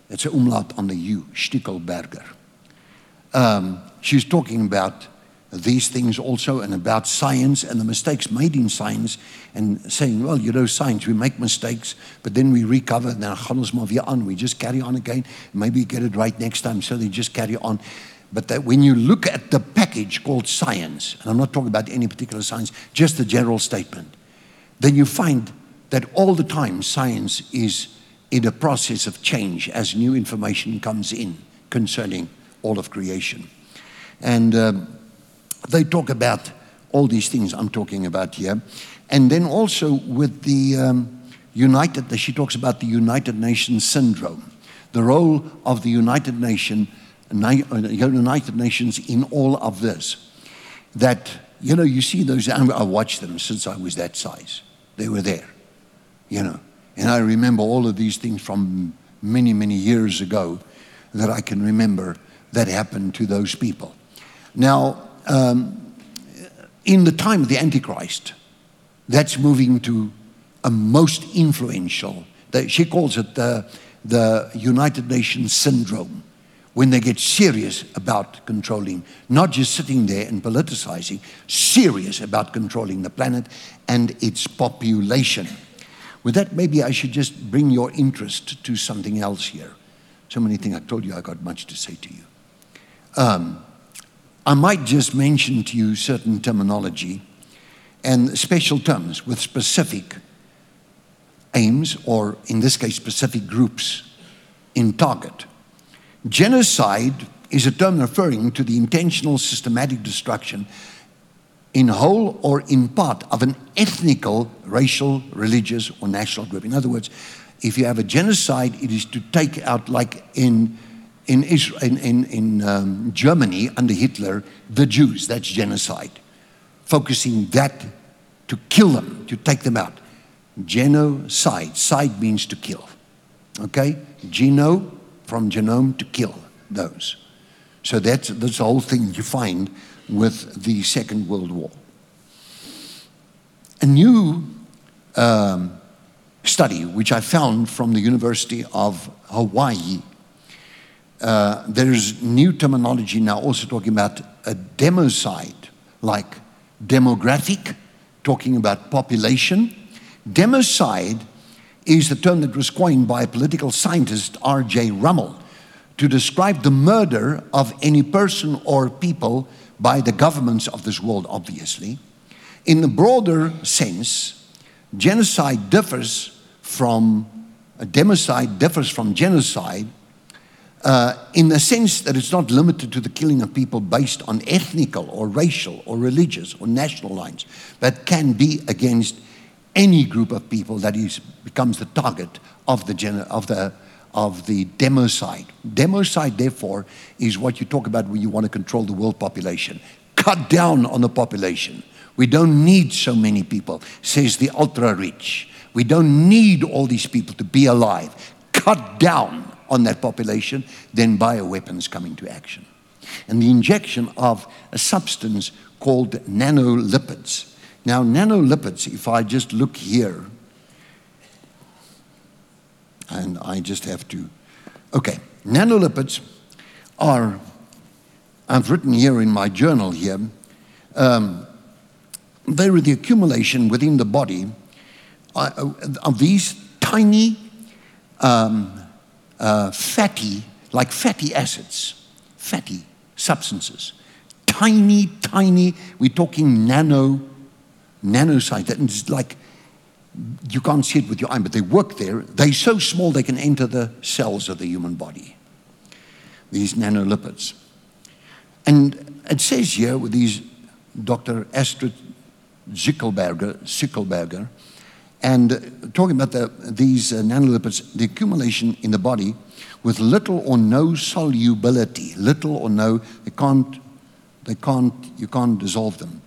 It's an umlaut on the U, Stuckelberger. Um, she's talking about these things also and about science and the mistakes made in science and saying, well, you know, science, we make mistakes, but then we recover and then. We just carry on again. Maybe get it right next time, so they just carry on. But that when you look at the package called science, and I'm not talking about any particular science, just the general statement, then you find that all the time science is in a process of change as new information comes in concerning all of creation. And um, they talk about all these things I'm talking about here. And then also with the um, United, she talks about the United Nations syndrome, the role of the United Nation, uh, United Nations in all of this. That, you know, you see those, I watched them since I was that size. They were there, you know. And I remember all of these things from many, many years ago that I can remember that happened to those people. Now, um, in the time of the Antichrist, that's moving to a most influential, she calls it the, the United Nations syndrome, when they get serious about controlling, not just sitting there and politicizing, serious about controlling the planet and its population. With that, maybe I should just bring your interest to something else here. So many things I told you I got much to say to you. Um, I might just mention to you certain terminology and special terms with specific aims, or in this case, specific groups in target. Genocide is a term referring to the intentional systematic destruction in whole or in part of an ethnical, racial, religious, or national group. In other words, if you have a genocide, it is to take out, like in in, Israel, in, in, in um, Germany under Hitler, the Jews. That's genocide. Focusing that to kill them, to take them out. Genocide. Side means to kill. Okay? Geno, from genome, to kill those. So that's, that's the whole thing you find with the Second World War. A new um, study, which I found from the University of Hawaii, uh, there's new terminology now also talking about a democide, like demographic, talking about population. Democide is the term that was coined by political scientist R.J. Rummel to describe the murder of any person or people by the governments of this world, obviously. In the broader sense, genocide differs from, a democide differs from genocide uh, in the sense that it's not limited to the killing of people based on ethnical or racial or religious or national lines, but can be against any group of people that is, becomes the target of the, of the, of the democide. Democide, therefore, is what you talk about when you want to control the world population. Cut down on the population. We don't need so many people, says the ultra rich. We don't need all these people to be alive. Cut down on that population, then bioweapons come into action. And the injection of a substance called nanolipids. Now, nanolipids, if I just look here, and I just have to, okay, nanolipids are, I've written here in my journal here, um, they're the accumulation within the body uh, of these tiny um, uh, fatty, like fatty acids, fatty substances. Tiny, tiny, we're talking nano, nanosite. It's like you can't see it with your eye, but they work there. They're so small they can enter the cells of the human body. These nanolipids. And it says here with these Dr. Astrid Zickelberger, Zickelberger and talking about the, these uh, nanolipids, the accumulation in the body with little or no solubility, little or no, they can't, they can't, you can't dissolve them,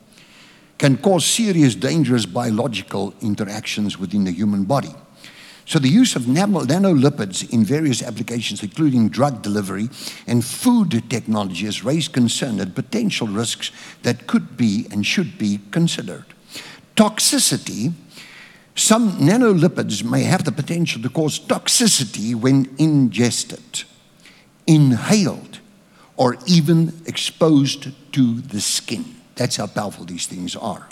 can cause serious, dangerous biological interactions within the human body. So, the use of nanolipids in various applications, including drug delivery and food technology, has raised concern at potential risks that could be and should be considered. Toxicity some nanolipids may have the potential to cause toxicity when ingested, inhaled, or even exposed to the skin. That's how powerful these things are.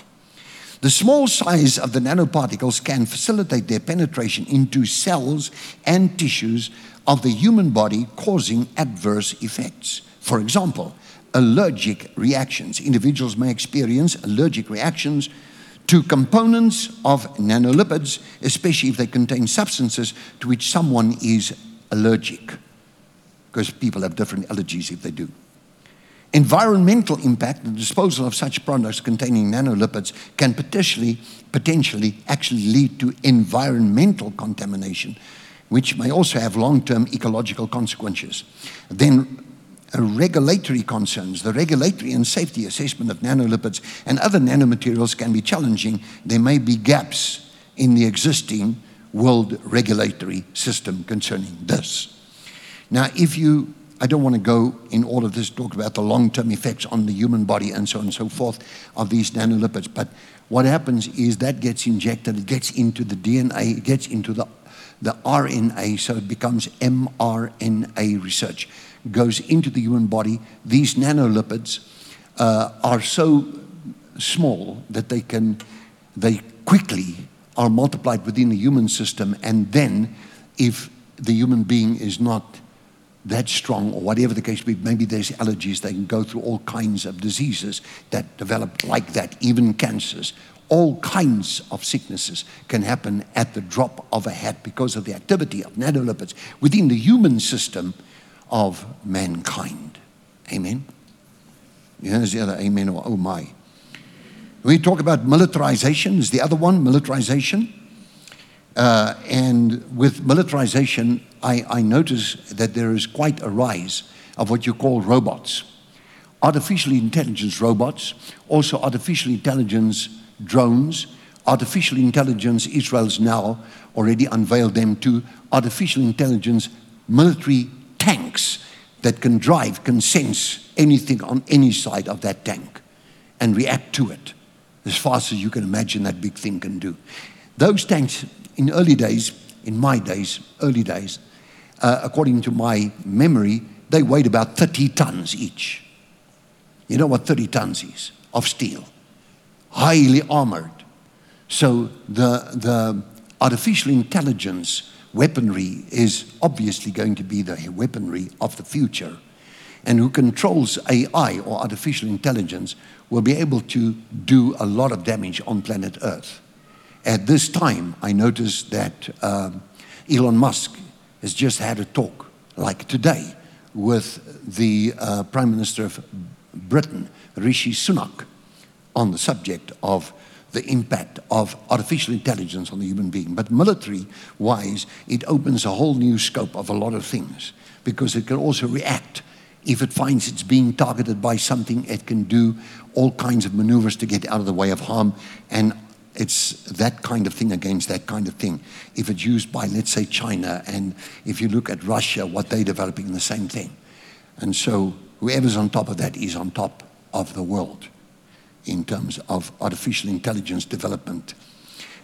The small size of the nanoparticles can facilitate their penetration into cells and tissues of the human body, causing adverse effects. For example, allergic reactions. Individuals may experience allergic reactions to components of nanolipids, especially if they contain substances to which someone is allergic, because people have different allergies if they do. Environmental impact, the disposal of such products containing nanolipids can potentially, potentially actually lead to environmental contamination, which may also have long term ecological consequences. Then, regulatory concerns. The regulatory and safety assessment of nanolipids and other nanomaterials can be challenging. There may be gaps in the existing world regulatory system concerning this. Now, if you I don't want to go in all of this talk about the long term effects on the human body and so on and so forth of these nanolipids. But what happens is that gets injected, it gets into the DNA, it gets into the, the RNA, so it becomes mRNA research. Goes into the human body. These nanolipids uh, are so small that they can, they quickly are multiplied within the human system, and then if the human being is not that strong, or whatever the case may be, maybe there's allergies, they can go through all kinds of diseases that develop like that, even cancers. All kinds of sicknesses can happen at the drop of a hat because of the activity of nanolipids within the human system of mankind. Amen? You Here's the other amen or oh my. We talk about militarization, is the other one, militarization. Uh, and with militarization, I, I notice that there is quite a rise of what you call robots. Artificial intelligence robots, also artificial intelligence drones, artificial intelligence, Israel's now already unveiled them to artificial intelligence military tanks that can drive, can sense anything on any side of that tank and react to it as fast as you can imagine that big thing can do. Those tanks in early days, in my days, early days, uh, according to my memory, they weighed about 30 tons each. You know what 30 tons is of steel? Highly armored. So the, the artificial intelligence weaponry is obviously going to be the weaponry of the future. And who controls AI or artificial intelligence will be able to do a lot of damage on planet Earth. At this time, I noticed that um, Elon Musk has just had a talk, like today, with the uh, Prime Minister of Britain, Rishi Sunak, on the subject of the impact of artificial intelligence on the human being. But military wise, it opens a whole new scope of a lot of things because it can also react. If it finds it's being targeted by something, it can do all kinds of maneuvers to get out of the way of harm. And it's that kind of thing against that kind of thing. If it's used by, let's say, China, and if you look at Russia, what they're developing, the same thing. And so whoever's on top of that is on top of the world in terms of artificial intelligence development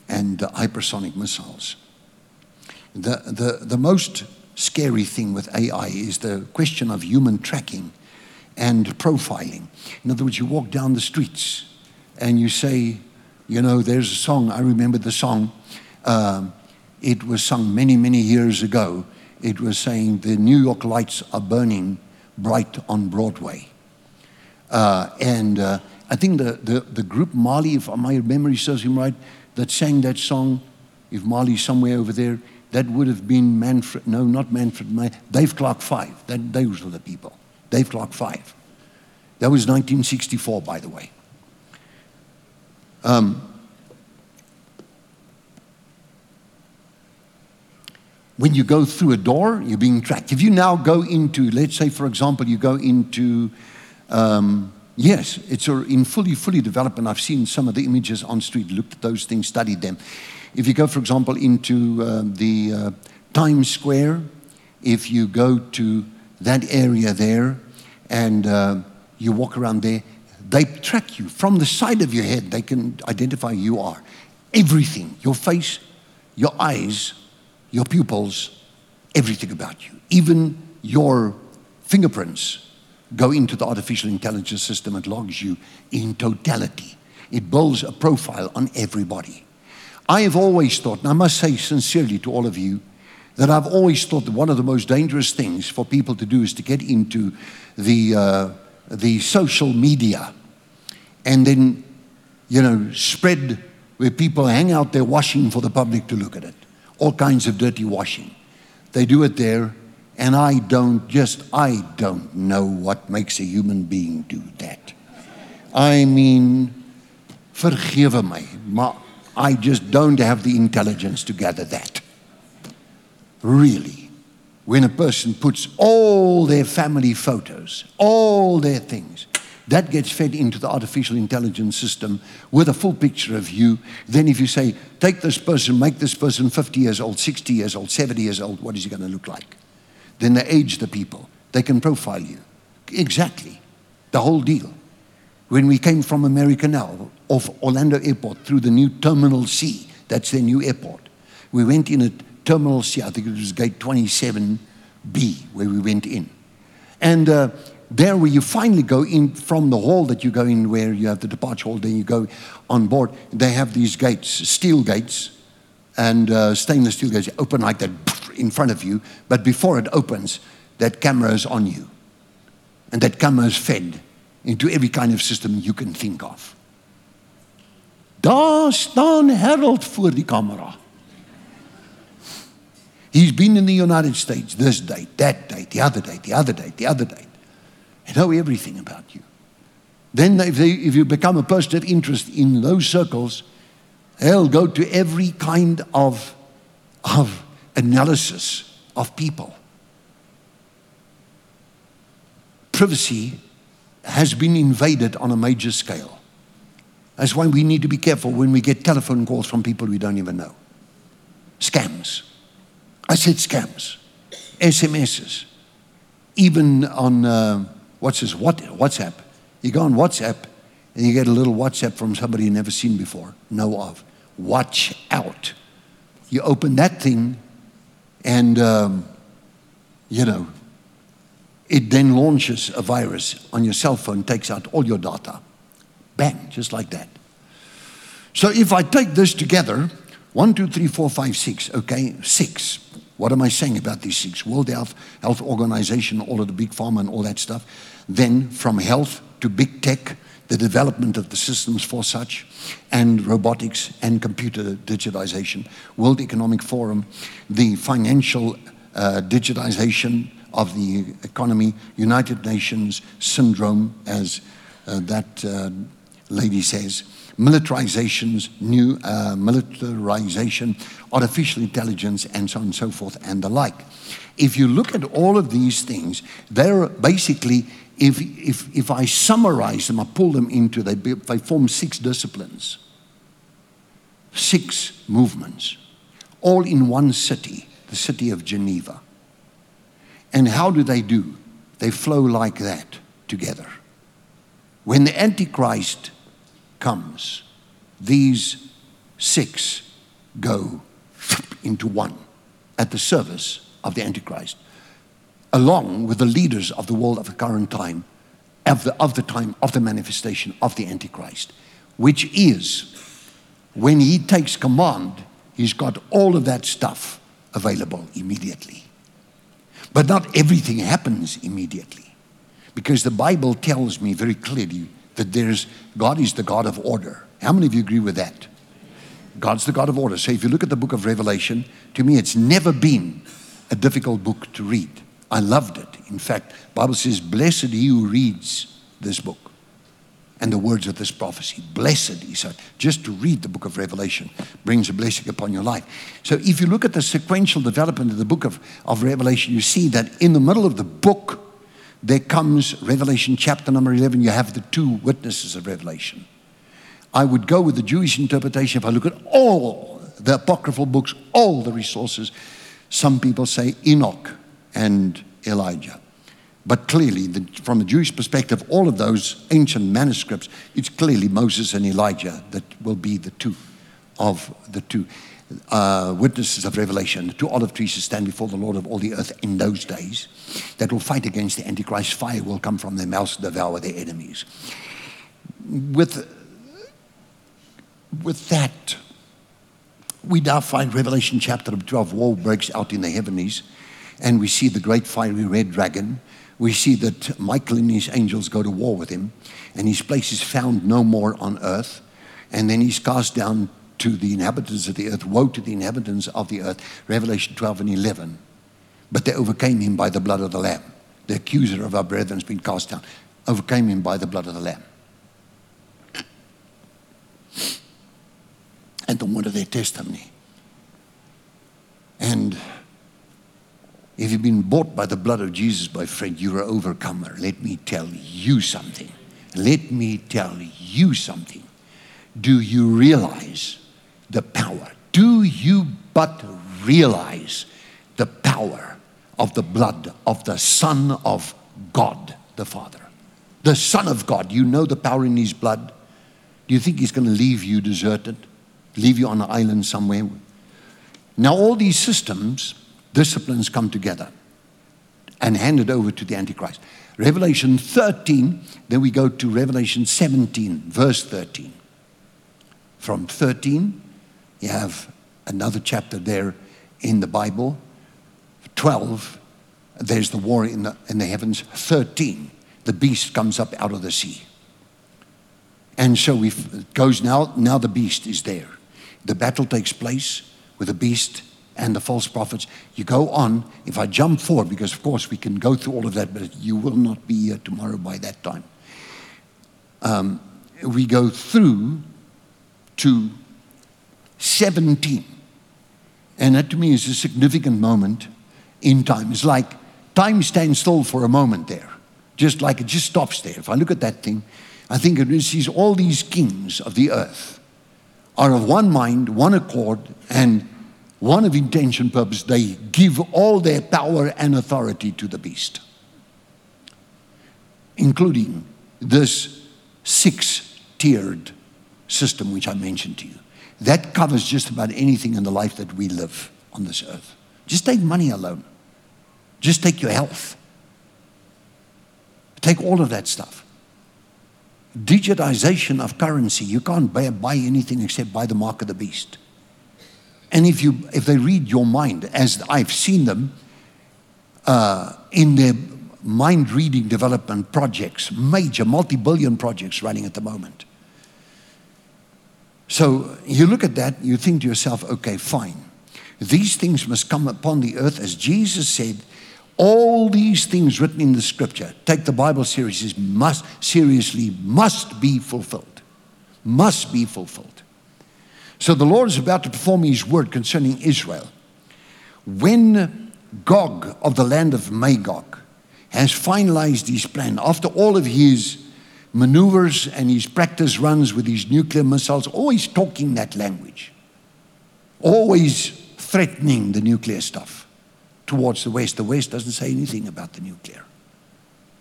and uh, hypersonic missiles. The, the, the most scary thing with AI is the question of human tracking and profiling. In other words, you walk down the streets and you say, you know, there's a song, I remember the song. Um, it was sung many, many years ago. It was saying, The New York lights are burning bright on Broadway. Uh, and uh, I think the, the, the, group Marley, if my memory serves him right, that sang that song, if Marley's somewhere over there, that would have been Manfred, no, not Manfred, Dave Clark 5. That, those were the people. Dave Clark 5. That was 1964, by the way. Um, when you go through a door, you're being tracked. If you now go into, let's say, for example, you go into, um, yes, it's in fully, fully developed, and I've seen some of the images on street, looked at those things, studied them. If you go, for example, into uh, the uh, Times Square, if you go to that area there and uh, you walk around there, they track you from the side of your head. They can identify who you are. Everything your face, your eyes, your pupils, everything about you, even your fingerprints go into the artificial intelligence system. It logs you in totality. It builds a profile on everybody. I have always thought, and I must say sincerely to all of you, that I've always thought that one of the most dangerous things for people to do is to get into the, uh, the social media and then, you know, spread where people hang out their washing for the public to look at it. All kinds of dirty washing. They do it there, and I don't just, I don't know what makes a human being do that. I mean, vergewe my, maar I just don't have the intelligence to gather that. Really, when a person puts all their family photos, all their things, that gets fed into the artificial intelligence system with a full picture of you. Then, if you say, take this person, make this person 50 years old, 60 years old, 70 years old, what is he going to look like? Then they age the people. They can profile you. Exactly. The whole deal. When we came from America now, off Orlando Airport through the new Terminal C, that's their new airport, we went in at Terminal C, I think it was gate 27B, where we went in. And uh, there, where you finally go in from the hall that you go in, where you have the departure hall, then you go on board, they have these gates, steel gates, and uh, stainless steel gates open like that in front of you. But before it opens, that camera is on you. And that camera is fed into every kind of system you can think of. Daar staan Harold voor die kamera. He's been in the United States this date, that date, the other date, the other date, the other date. They know everything about you. Then, if, they, if you become a person of interest in those circles, they'll go to every kind of, of analysis of people. Privacy has been invaded on a major scale. That's why we need to be careful when we get telephone calls from people we don't even know. Scams. I said scams, SMSs, even on uh, what's this, what, WhatsApp. You go on WhatsApp and you get a little WhatsApp from somebody you never seen before, know of. Watch out. You open that thing and, um, you know, it then launches a virus on your cell phone, takes out all your data. Bang, just like that. So if I take this together, one, two, three, four, five, six, okay, six. What am I saying about these six? World Health, Health Organization, all of the big pharma and all that stuff. Then from health to big tech, the development of the systems for such, and robotics and computer digitization. World Economic Forum, the financial uh, digitization of the economy, United Nations syndrome, as uh, that uh, lady says, militarizations, new uh, militarization, artificial intelligence, and so on and so forth, and the like. If you look at all of these things, they're basically, if, if, if I summarize them, I pull them into, they, they form six disciplines, six movements, all in one city, the city of Geneva. And how do they do? They flow like that together. When the Antichrist comes, these six go into one at the service of the Antichrist, along with the leaders of the world of the current time, of the, of the time of the manifestation of the Antichrist, which is when he takes command, he's got all of that stuff available immediately. But not everything happens immediately. Because the Bible tells me very clearly that there's God is the God of order. How many of you agree with that? God's the God of order. So if you look at the book of Revelation, to me it's never been a difficult book to read. I loved it. In fact, Bible says, "Blessed he who reads this book and the words of this prophecy. Blessed he said. Just to read the book of Revelation brings a blessing upon your life. So if you look at the sequential development of the book of, of Revelation, you see that in the middle of the book, there comes Revelation chapter number 11. You have the two witnesses of Revelation. I would go with the Jewish interpretation if I look at all the apocryphal books, all the resources. Some people say Enoch and Elijah. But clearly, the, from a Jewish perspective, all of those ancient manuscripts, it's clearly Moses and Elijah that will be the two of the two uh, witnesses of Revelation, the two olive trees that stand before the Lord of all the earth in those days, that will fight against the Antichrist. Fire will come from their mouths to devour their enemies. With, with that, we now find Revelation chapter 12, war breaks out in the heavens, and we see the great fiery red dragon we see that Michael and his angels go to war with him, and his place is found no more on earth. And then he's cast down to the inhabitants of the earth. Woe to the inhabitants of the earth. Revelation 12 and 11. But they overcame him by the blood of the Lamb. The accuser of our brethren has been cast down. Overcame him by the blood of the Lamb. And the word of their testimony. And if you've been bought by the blood of Jesus, my friend, you're an overcomer. Let me tell you something. Let me tell you something. Do you realize the power? Do you but realize the power of the blood of the Son of God the Father? The Son of God. You know the power in His blood. Do you think He's going to leave you deserted? Leave you on an island somewhere? Now, all these systems disciplines come together and handed over to the Antichrist. Revelation 13, then we go to Revelation 17, verse 13. From 13, you have another chapter there in the Bible. 12, there's the war in the, in the heavens. 13, the beast comes up out of the sea. And so it goes now, now the beast is there. The battle takes place with the beast and the false prophets. You go on. If I jump forward, because of course we can go through all of that, but you will not be here tomorrow by that time. Um, we go through to 17. And that to me is a significant moment in time. It's like time stands still for a moment there, just like it just stops there. If I look at that thing, I think it sees all these kings of the earth are of one mind, one accord, and one of intention, purpose, they give all their power and authority to the beast, including this six tiered system which I mentioned to you. That covers just about anything in the life that we live on this earth. Just take money alone, just take your health, take all of that stuff. Digitization of currency, you can't buy, buy anything except by the mark of the beast. And if, you, if they read your mind, as I've seen them uh, in their mind reading development projects, major multi billion projects running at the moment. So you look at that, you think to yourself, okay, fine. These things must come upon the earth, as Jesus said. All these things written in the scripture, take the Bible seriously, must, seriously, must be fulfilled. Must be fulfilled. So the Lord is about to perform his word concerning Israel. When Gog of the land of Magog has finalized his plan, after all of his maneuvers and his practice runs with his nuclear missiles, always talking that language, always threatening the nuclear stuff towards the West. The West doesn't say anything about the nuclear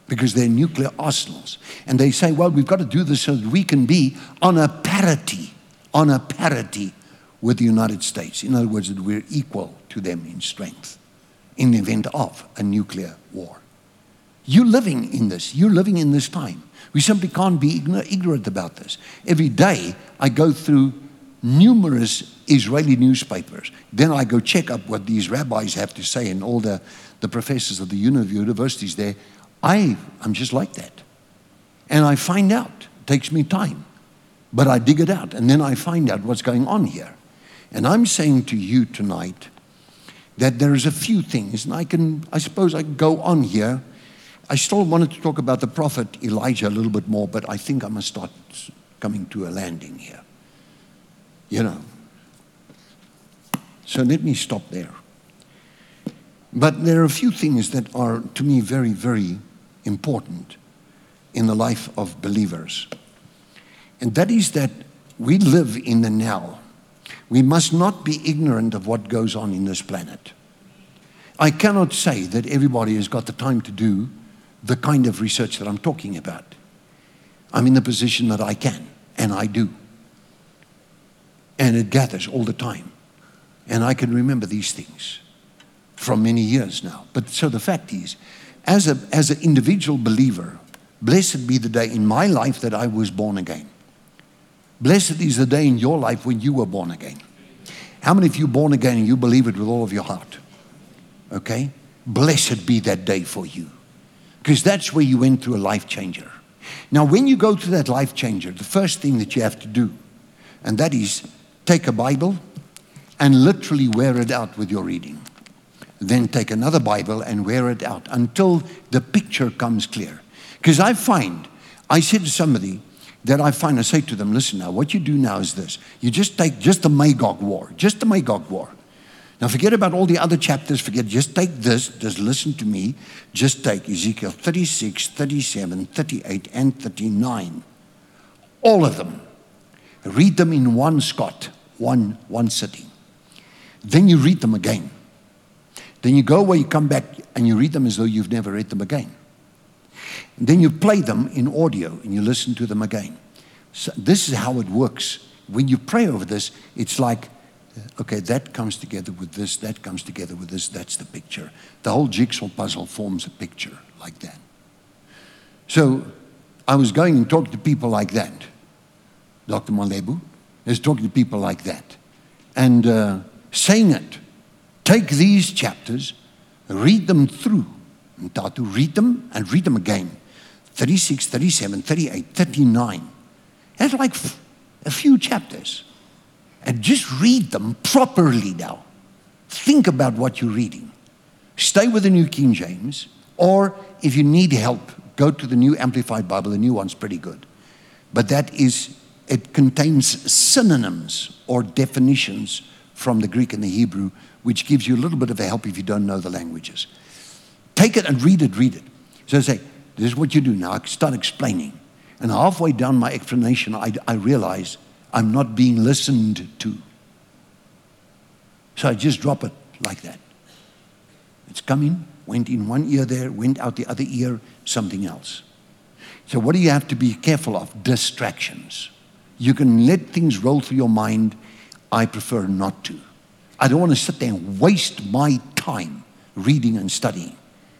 because they're nuclear arsenals. And they say, well, we've got to do this so that we can be on a parity on a parity with the United States. In other words, that we're equal to them in strength in the event of a nuclear war. You're living in this. You're living in this time. We simply can't be ignorant about this. Every day I go through numerous Israeli newspapers. Then I go check up what these rabbis have to say and all the, the professors of the universities there. I, I'm just like that. And I find out. It takes me time. But I dig it out and then I find out what's going on here. And I'm saying to you tonight that there's a few things, and I can, I suppose I can go on here. I still wanted to talk about the prophet Elijah a little bit more, but I think I must start coming to a landing here. You know. So let me stop there. But there are a few things that are, to me, very, very important in the life of believers. And that is that we live in the now. We must not be ignorant of what goes on in this planet. I cannot say that everybody has got the time to do the kind of research that I'm talking about. I'm in the position that I can, and I do. And it gathers all the time. And I can remember these things from many years now. But so the fact is, as, a, as an individual believer, blessed be the day in my life that I was born again. Blessed is the day in your life when you were born again. How many of you born again and you believe it with all of your heart? Okay? Blessed be that day for you. Because that's where you went through a life changer. Now, when you go through that life changer, the first thing that you have to do, and that is take a Bible and literally wear it out with your reading. Then take another Bible and wear it out until the picture comes clear. Because I find, I said to somebody that I find, I say to them, listen now, what you do now is this. You just take just the Magog War, just the Magog War. Now forget about all the other chapters, forget, just take this, just listen to me. Just take Ezekiel 36, 37, 38, and 39. All of them. Read them in one scot, one, one sitting. Then you read them again. Then you go away, you come back, and you read them as though you've never read them again. Then you play them in audio and you listen to them again. So this is how it works. When you pray over this, it's like, okay, that comes together with this, that comes together with this, that's the picture. The whole jigsaw puzzle forms a picture like that. So I was going and talking to people like that. Dr. Malebu is talking to people like that. And uh, saying it. Take these chapters, read them through. And to read them and read them again. 36, 37, 38, 39. That's like a few chapters. And just read them properly now. Think about what you're reading. Stay with the New King James, or if you need help, go to the New Amplified Bible. The new one's pretty good. But that is, it contains synonyms or definitions from the Greek and the Hebrew, which gives you a little bit of a help if you don't know the languages. Take it and read it, read it. So I say, this is what you do now. I start explaining. And halfway down my explanation, I, I realize I'm not being listened to. So I just drop it like that. It's coming, went in one ear there, went out the other ear, something else. So, what do you have to be careful of? Distractions. You can let things roll through your mind. I prefer not to. I don't want to sit there and waste my time reading and studying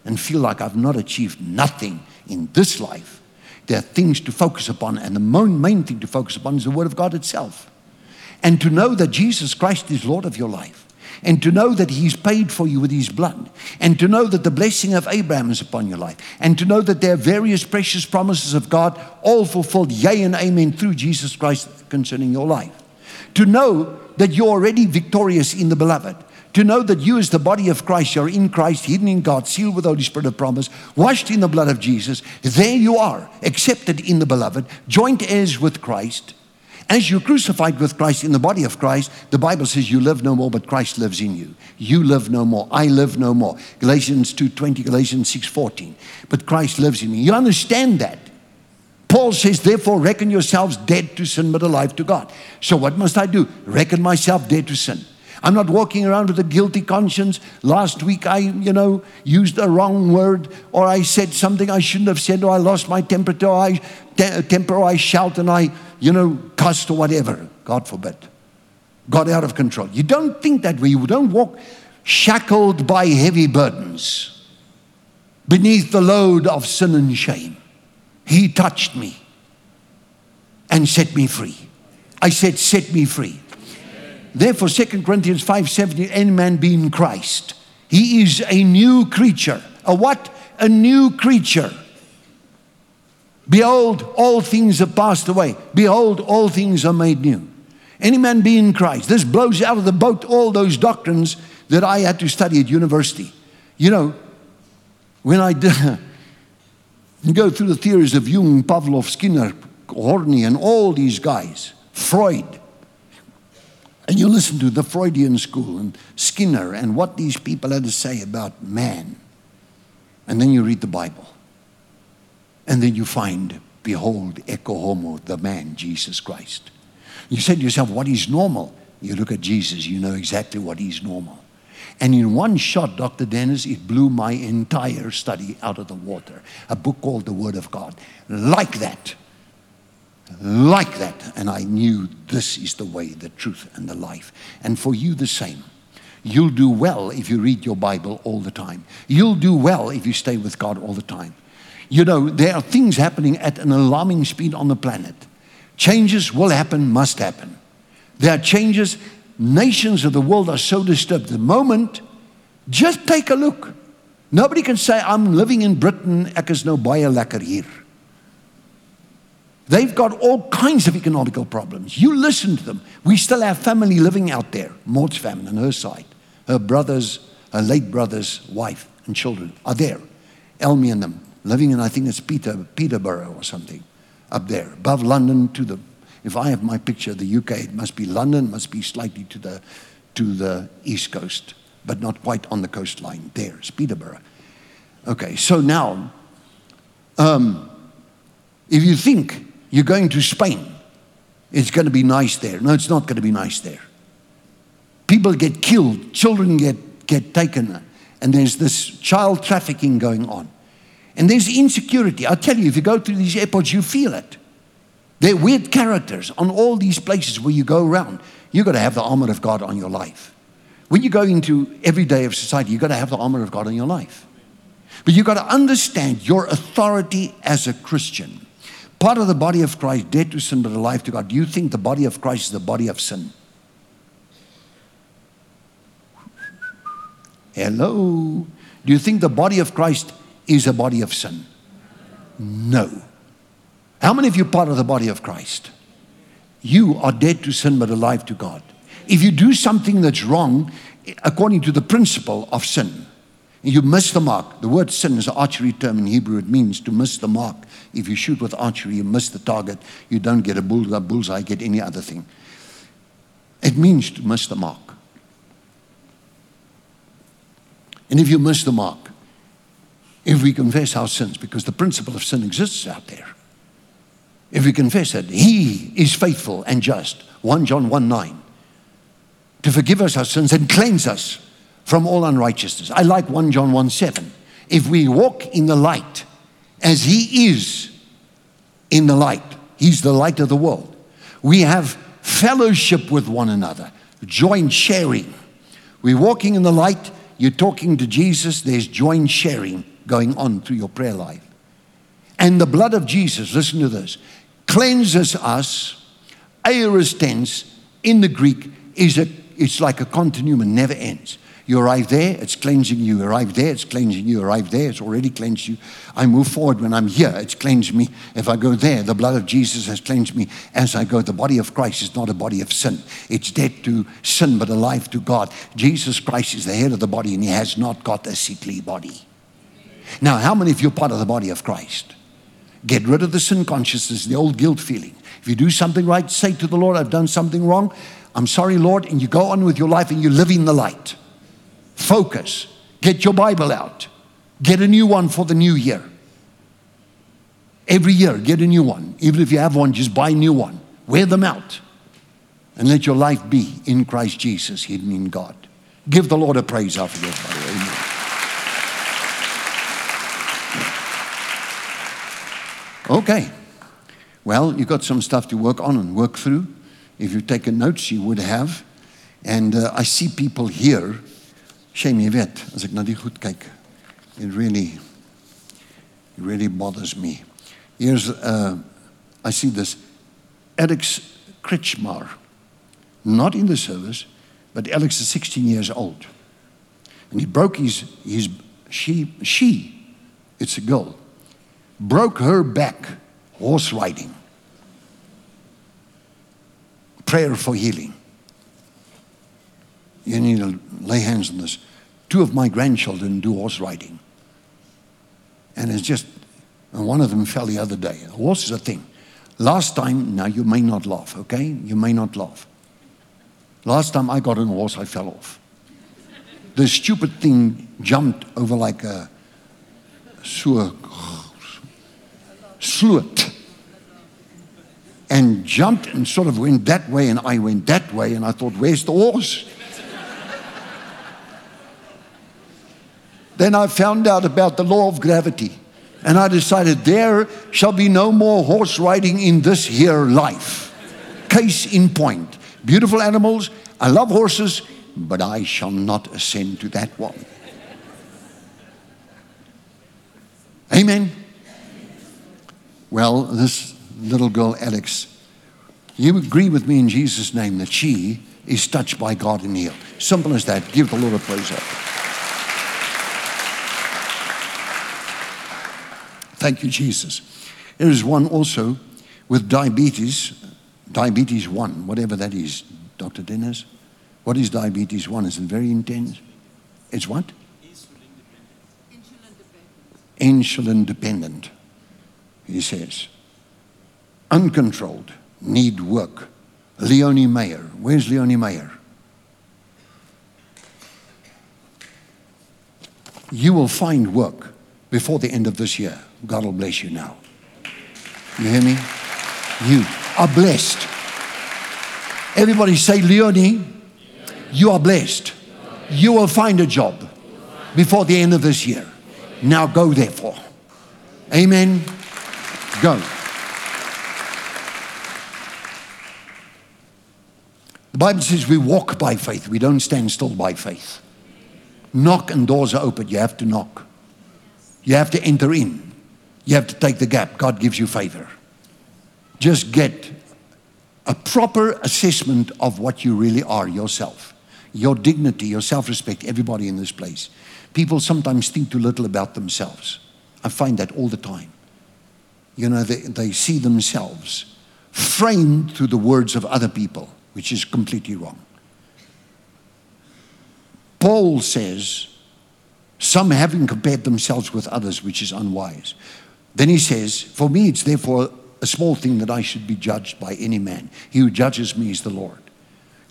and feel like I've not achieved nothing in this life. There are things to focus upon, and the main thing to focus upon is the Word of God itself. And to know that Jesus Christ is Lord of your life, and to know that He's paid for you with His blood, and to know that the blessing of Abraham is upon your life, and to know that there are various precious promises of God, all fulfilled, yea and amen, through Jesus Christ concerning your life. To know that you're already victorious in the beloved to know that you, as the body of Christ, you're in Christ, hidden in God, sealed with the Holy Spirit of promise, washed in the blood of Jesus. There you are, accepted in the beloved, joint heirs with Christ. As you're crucified with Christ in the body of Christ, the Bible says you live no more, but Christ lives in you. You live no more. I live no more. Galatians 2.20, Galatians 6.14. But Christ lives in me. You understand that. Paul says, therefore, reckon yourselves dead to sin, but alive to God. So what must I do? Reckon myself dead to sin. I'm not walking around with a guilty conscience. Last week I, you know, used a wrong word or I said something I shouldn't have said or I lost my temper or I, te- temper or I shout and I, you know, cussed or whatever. God forbid. Got out of control. You don't think that way. You don't walk shackled by heavy burdens beneath the load of sin and shame. He touched me and set me free. I said, set me free. Therefore, 2 Corinthians 5 17, any man be in Christ. He is a new creature. A what? A new creature. Behold, all things have passed away. Behold, all things are made new. Any man be in Christ. This blows out of the boat all those doctrines that I had to study at university. You know, when I did, go through the theories of Jung, Pavlov, Skinner, Horney, and all these guys, Freud, and you listen to the Freudian school and Skinner and what these people had to say about man. And then you read the Bible. And then you find, behold, ecce homo, the man, Jesus Christ. You say to yourself, what is normal? You look at Jesus, you know exactly what is normal. And in one shot, Dr. Dennis, it blew my entire study out of the water. A book called The Word of God. Like that. Like that. And I knew this is the way, the truth, and the life. And for you, the same. You'll do well if you read your Bible all the time. You'll do well if you stay with God all the time. You know, there are things happening at an alarming speed on the planet. Changes will happen, must happen. There are changes. Nations of the world are so disturbed. The moment, just take a look. Nobody can say, I'm living in Britain, ek is nou baie lekker hier. They've got all kinds of economical problems. You listen to them. We still have family living out there. Maud's family on her side. Her brother's, her late brother's wife and children are there. Elmi and them living in, I think it's Peter, Peterborough or something up there, above London to the, if I have my picture, of the UK, it must be London, must be slightly to the, to the east coast, but not quite on the coastline. There, it's Peterborough. Okay, so now, um, if you think you're going to Spain, it's going to be nice there. No, it's not going to be nice there. People get killed, children get, get taken, and there's this child trafficking going on. And there's insecurity. I tell you, if you go through these airports, you feel it. They're weird characters on all these places where you go around. You've got to have the armor of God on your life. When you go into every day of society, you've got to have the armor of God on your life. But you've got to understand your authority as a Christian. Part of the body of Christ, dead to sin but alive to God. Do you think the body of Christ is the body of sin? Hello? Do you think the body of Christ is a body of sin? No. How many of you part of the body of Christ? You are dead to sin but alive to God. If you do something that's wrong, according to the principle of sin, you miss the mark. The word sin is an archery term in Hebrew. It means to miss the mark. If you shoot with archery, you miss the target. You don't get a bullseye, bullseye get any other thing. It means to miss the mark. And if you miss the mark, if we confess our sins, because the principle of sin exists out there. If we confess it, He is faithful and just. 1 John 1 9. To forgive us our sins and cleanse us from all unrighteousness. I like 1 John 1 7. If we walk in the light as He is in the light, He's the light of the world. We have fellowship with one another, joint sharing. We're walking in the light, you're talking to Jesus, there's joint sharing going on through your prayer life. And the blood of Jesus, listen to this, cleanses us. Aorist tense in the Greek is a, it's like a continuum never ends. You arrive there, it's cleansing you. You arrive there, it's cleansing you. you. Arrive there, it's already cleansed you. I move forward when I'm here, it's cleansed me. If I go there, the blood of Jesus has cleansed me. As I go, the body of Christ is not a body of sin. It's dead to sin, but alive to God. Jesus Christ is the head of the body, and he has not got a sickly body. Now, how many of you are part of the body of Christ? Get rid of the sin consciousness, the old guilt feeling. If you do something right, say to the Lord, I've done something wrong. I'm sorry, Lord. And you go on with your life and you live in the light. Focus. Get your Bible out. Get a new one for the new year. Every year, get a new one. Even if you have one, just buy a new one. Wear them out. And let your life be in Christ Jesus, hidden in God. Give the Lord a praise after this. Amen. Okay. Well, you've got some stuff to work on and work through. If you've taken notes, you would have. And uh, I see people here. Shame jy weet, as ek na die goed kyk. It really it really bothers me. Here's uh, I see this Alex Kretschmar. Not in the service, but Alex is 16 years old. And he broke his his she she it's a girl broke her back horse riding. Prayer for healing. You need to lay hands on this. Two of my grandchildren do horse riding. And it's just, and one of them fell the other day. A horse is a thing. Last time, now you may not laugh, okay? You may not laugh. Last time I got on a horse, I fell off. The stupid thing jumped over like a sewer sloot. and jumped and sort of went that way, and I went that way, and I thought, where's the horse? Then I found out about the law of gravity. And I decided there shall be no more horse riding in this here life. Case in point. Beautiful animals. I love horses, but I shall not ascend to that one. Amen. Well, this little girl, Alex, you agree with me in Jesus' name that she is touched by God and healed. Simple as that. Give the Lord a praise up. Thank you, Jesus. There is one also with diabetes, diabetes 1, whatever that is, Dr. Dennis. What is diabetes 1? Is it very intense? It's what? Insulin dependent, Insulin dependent, he says. Uncontrolled, need work. Leonie Meyer. Where's Leonie Meyer? You will find work before the end of this year. God will bless you now. You hear me? You are blessed. Everybody say, Leonie, you are blessed. You will find a job before the end of this year. Now go, therefore. Amen. Go. The Bible says we walk by faith, we don't stand still by faith. Knock and doors are open. You have to knock. You have to enter in. You have to take the gap. God gives you favor. Just get a proper assessment of what you really are yourself, your dignity, your self respect, everybody in this place. People sometimes think too little about themselves. I find that all the time. You know, they, they see themselves framed through the words of other people, which is completely wrong. Paul says, some having compared themselves with others, which is unwise. Then he says, For me, it's therefore a small thing that I should be judged by any man. He who judges me is the Lord.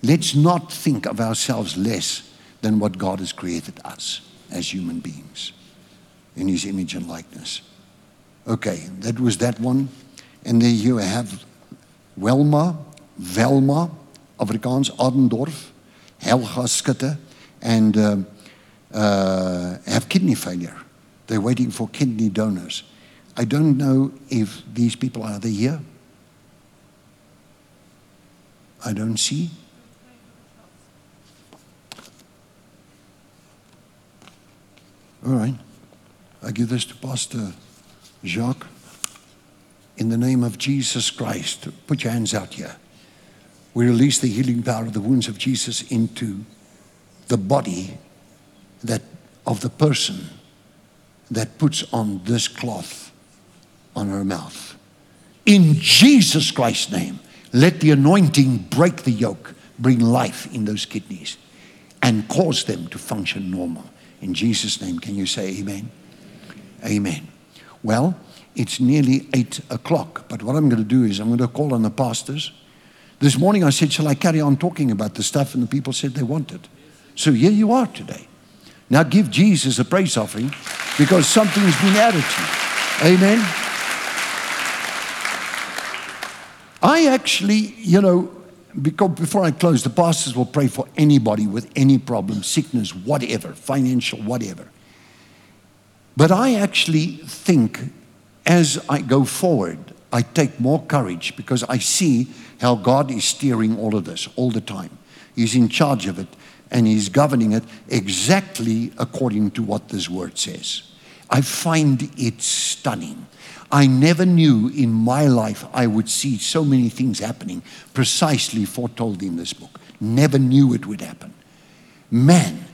Let's not think of ourselves less than what God has created us as human beings in his image and likeness. Okay, that was that one. And then you have Welma, Velma, Afrikaans, Adendorf, Helga Skutte, and uh, uh, have kidney failure. They're waiting for kidney donors. I don't know if these people are they here. I don't see. All right. I give this to Pastor Jacques. In the name of Jesus Christ, put your hands out here. We release the healing power of the wounds of Jesus into the body that of the person that puts on this cloth on her mouth. In Jesus Christ's name, let the anointing break the yoke, bring life in those kidneys, and cause them to function normal. In Jesus' name, can you say amen? Amen. Well, it's nearly eight o'clock, but what I'm going to do is I'm going to call on the pastors. This morning I said, Shall I carry on talking about the stuff? And the people said they wanted. So here you are today. Now give Jesus a praise offering because something's been added to you. Amen. I actually, you know, because before I close, the pastors will pray for anybody with any problem, sickness, whatever, financial, whatever. But I actually think as I go forward, I take more courage because I see how God is steering all of this all the time. He's in charge of it and He's governing it exactly according to what this word says. I find it stunning. I never knew in my life I would see so many things happening precisely foretold in this book. Never knew it would happen. Man,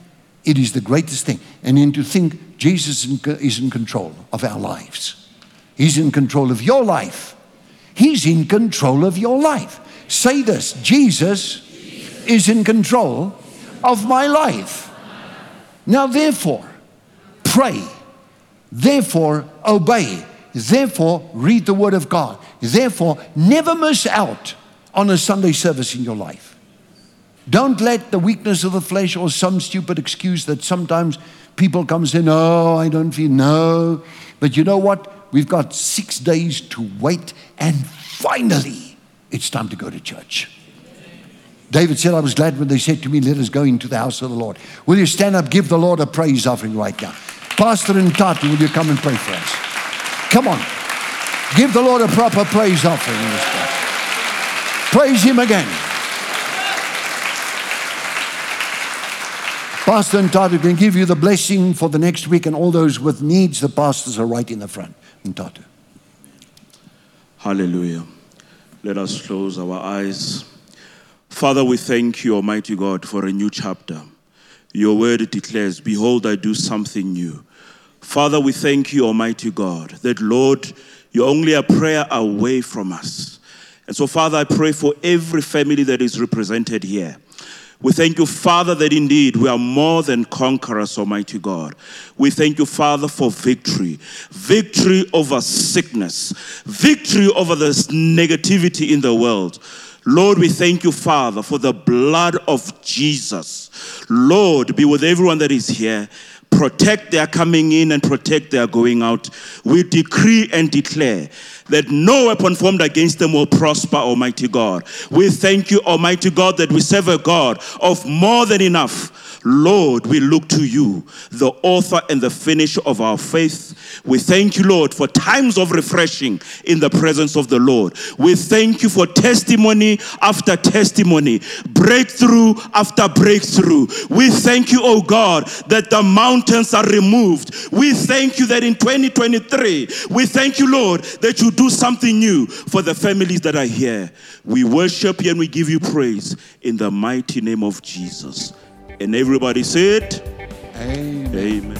it is the greatest thing. And then to think Jesus is in control of our lives, He's in control of your life. He's in control of your life. Say this Jesus is in control of my life. Now, therefore, pray. Therefore, obey Therefore, read the Word of God. Therefore, never miss out on a Sunday service in your life. Don't let the weakness of the flesh or some stupid excuse that sometimes people come and say, No, I don't feel, no. But you know what? We've got six days to wait, and finally, it's time to go to church. David said, I was glad when they said to me, Let us go into the house of the Lord. Will you stand up, give the Lord a praise offering right now? Pastor and Tati, will you come and pray for us? Come on. Give the Lord a proper praise offering. Praise Him again. Pastor and Tatu can give you the blessing for the next week, and all those with needs, the pastors are right in the front. Tatu. Hallelujah. Let us close our eyes. Father, we thank you, Almighty God, for a new chapter. Your word declares, Behold, I do something new. Father, we thank you, Almighty God, that, Lord, you're only a prayer away from us. And so, Father, I pray for every family that is represented here. We thank you, Father, that indeed we are more than conquerors, Almighty God. We thank you, Father, for victory. Victory over sickness, victory over this negativity in the world. Lord, we thank you, Father, for the blood of Jesus. Lord, be with everyone that is here. Protect their coming in and protect their going out. We decree and declare that no weapon formed against them will prosper, Almighty God. We thank you, Almighty God, that we serve a God of more than enough. Lord, we look to you, the author and the finisher of our faith. We thank you, Lord, for times of refreshing in the presence of the Lord. We thank you for testimony after testimony, breakthrough after breakthrough. We thank you, oh God, that the mountains are removed. We thank you that in 2023, we thank you, Lord, that you do something new for the families that are here. We worship you and we give you praise in the mighty name of Jesus. And everybody said, Amen. Amen.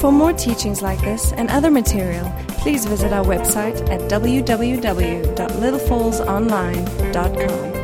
For more teachings like this and other material, please visit our website at www.littlefallsonline.com.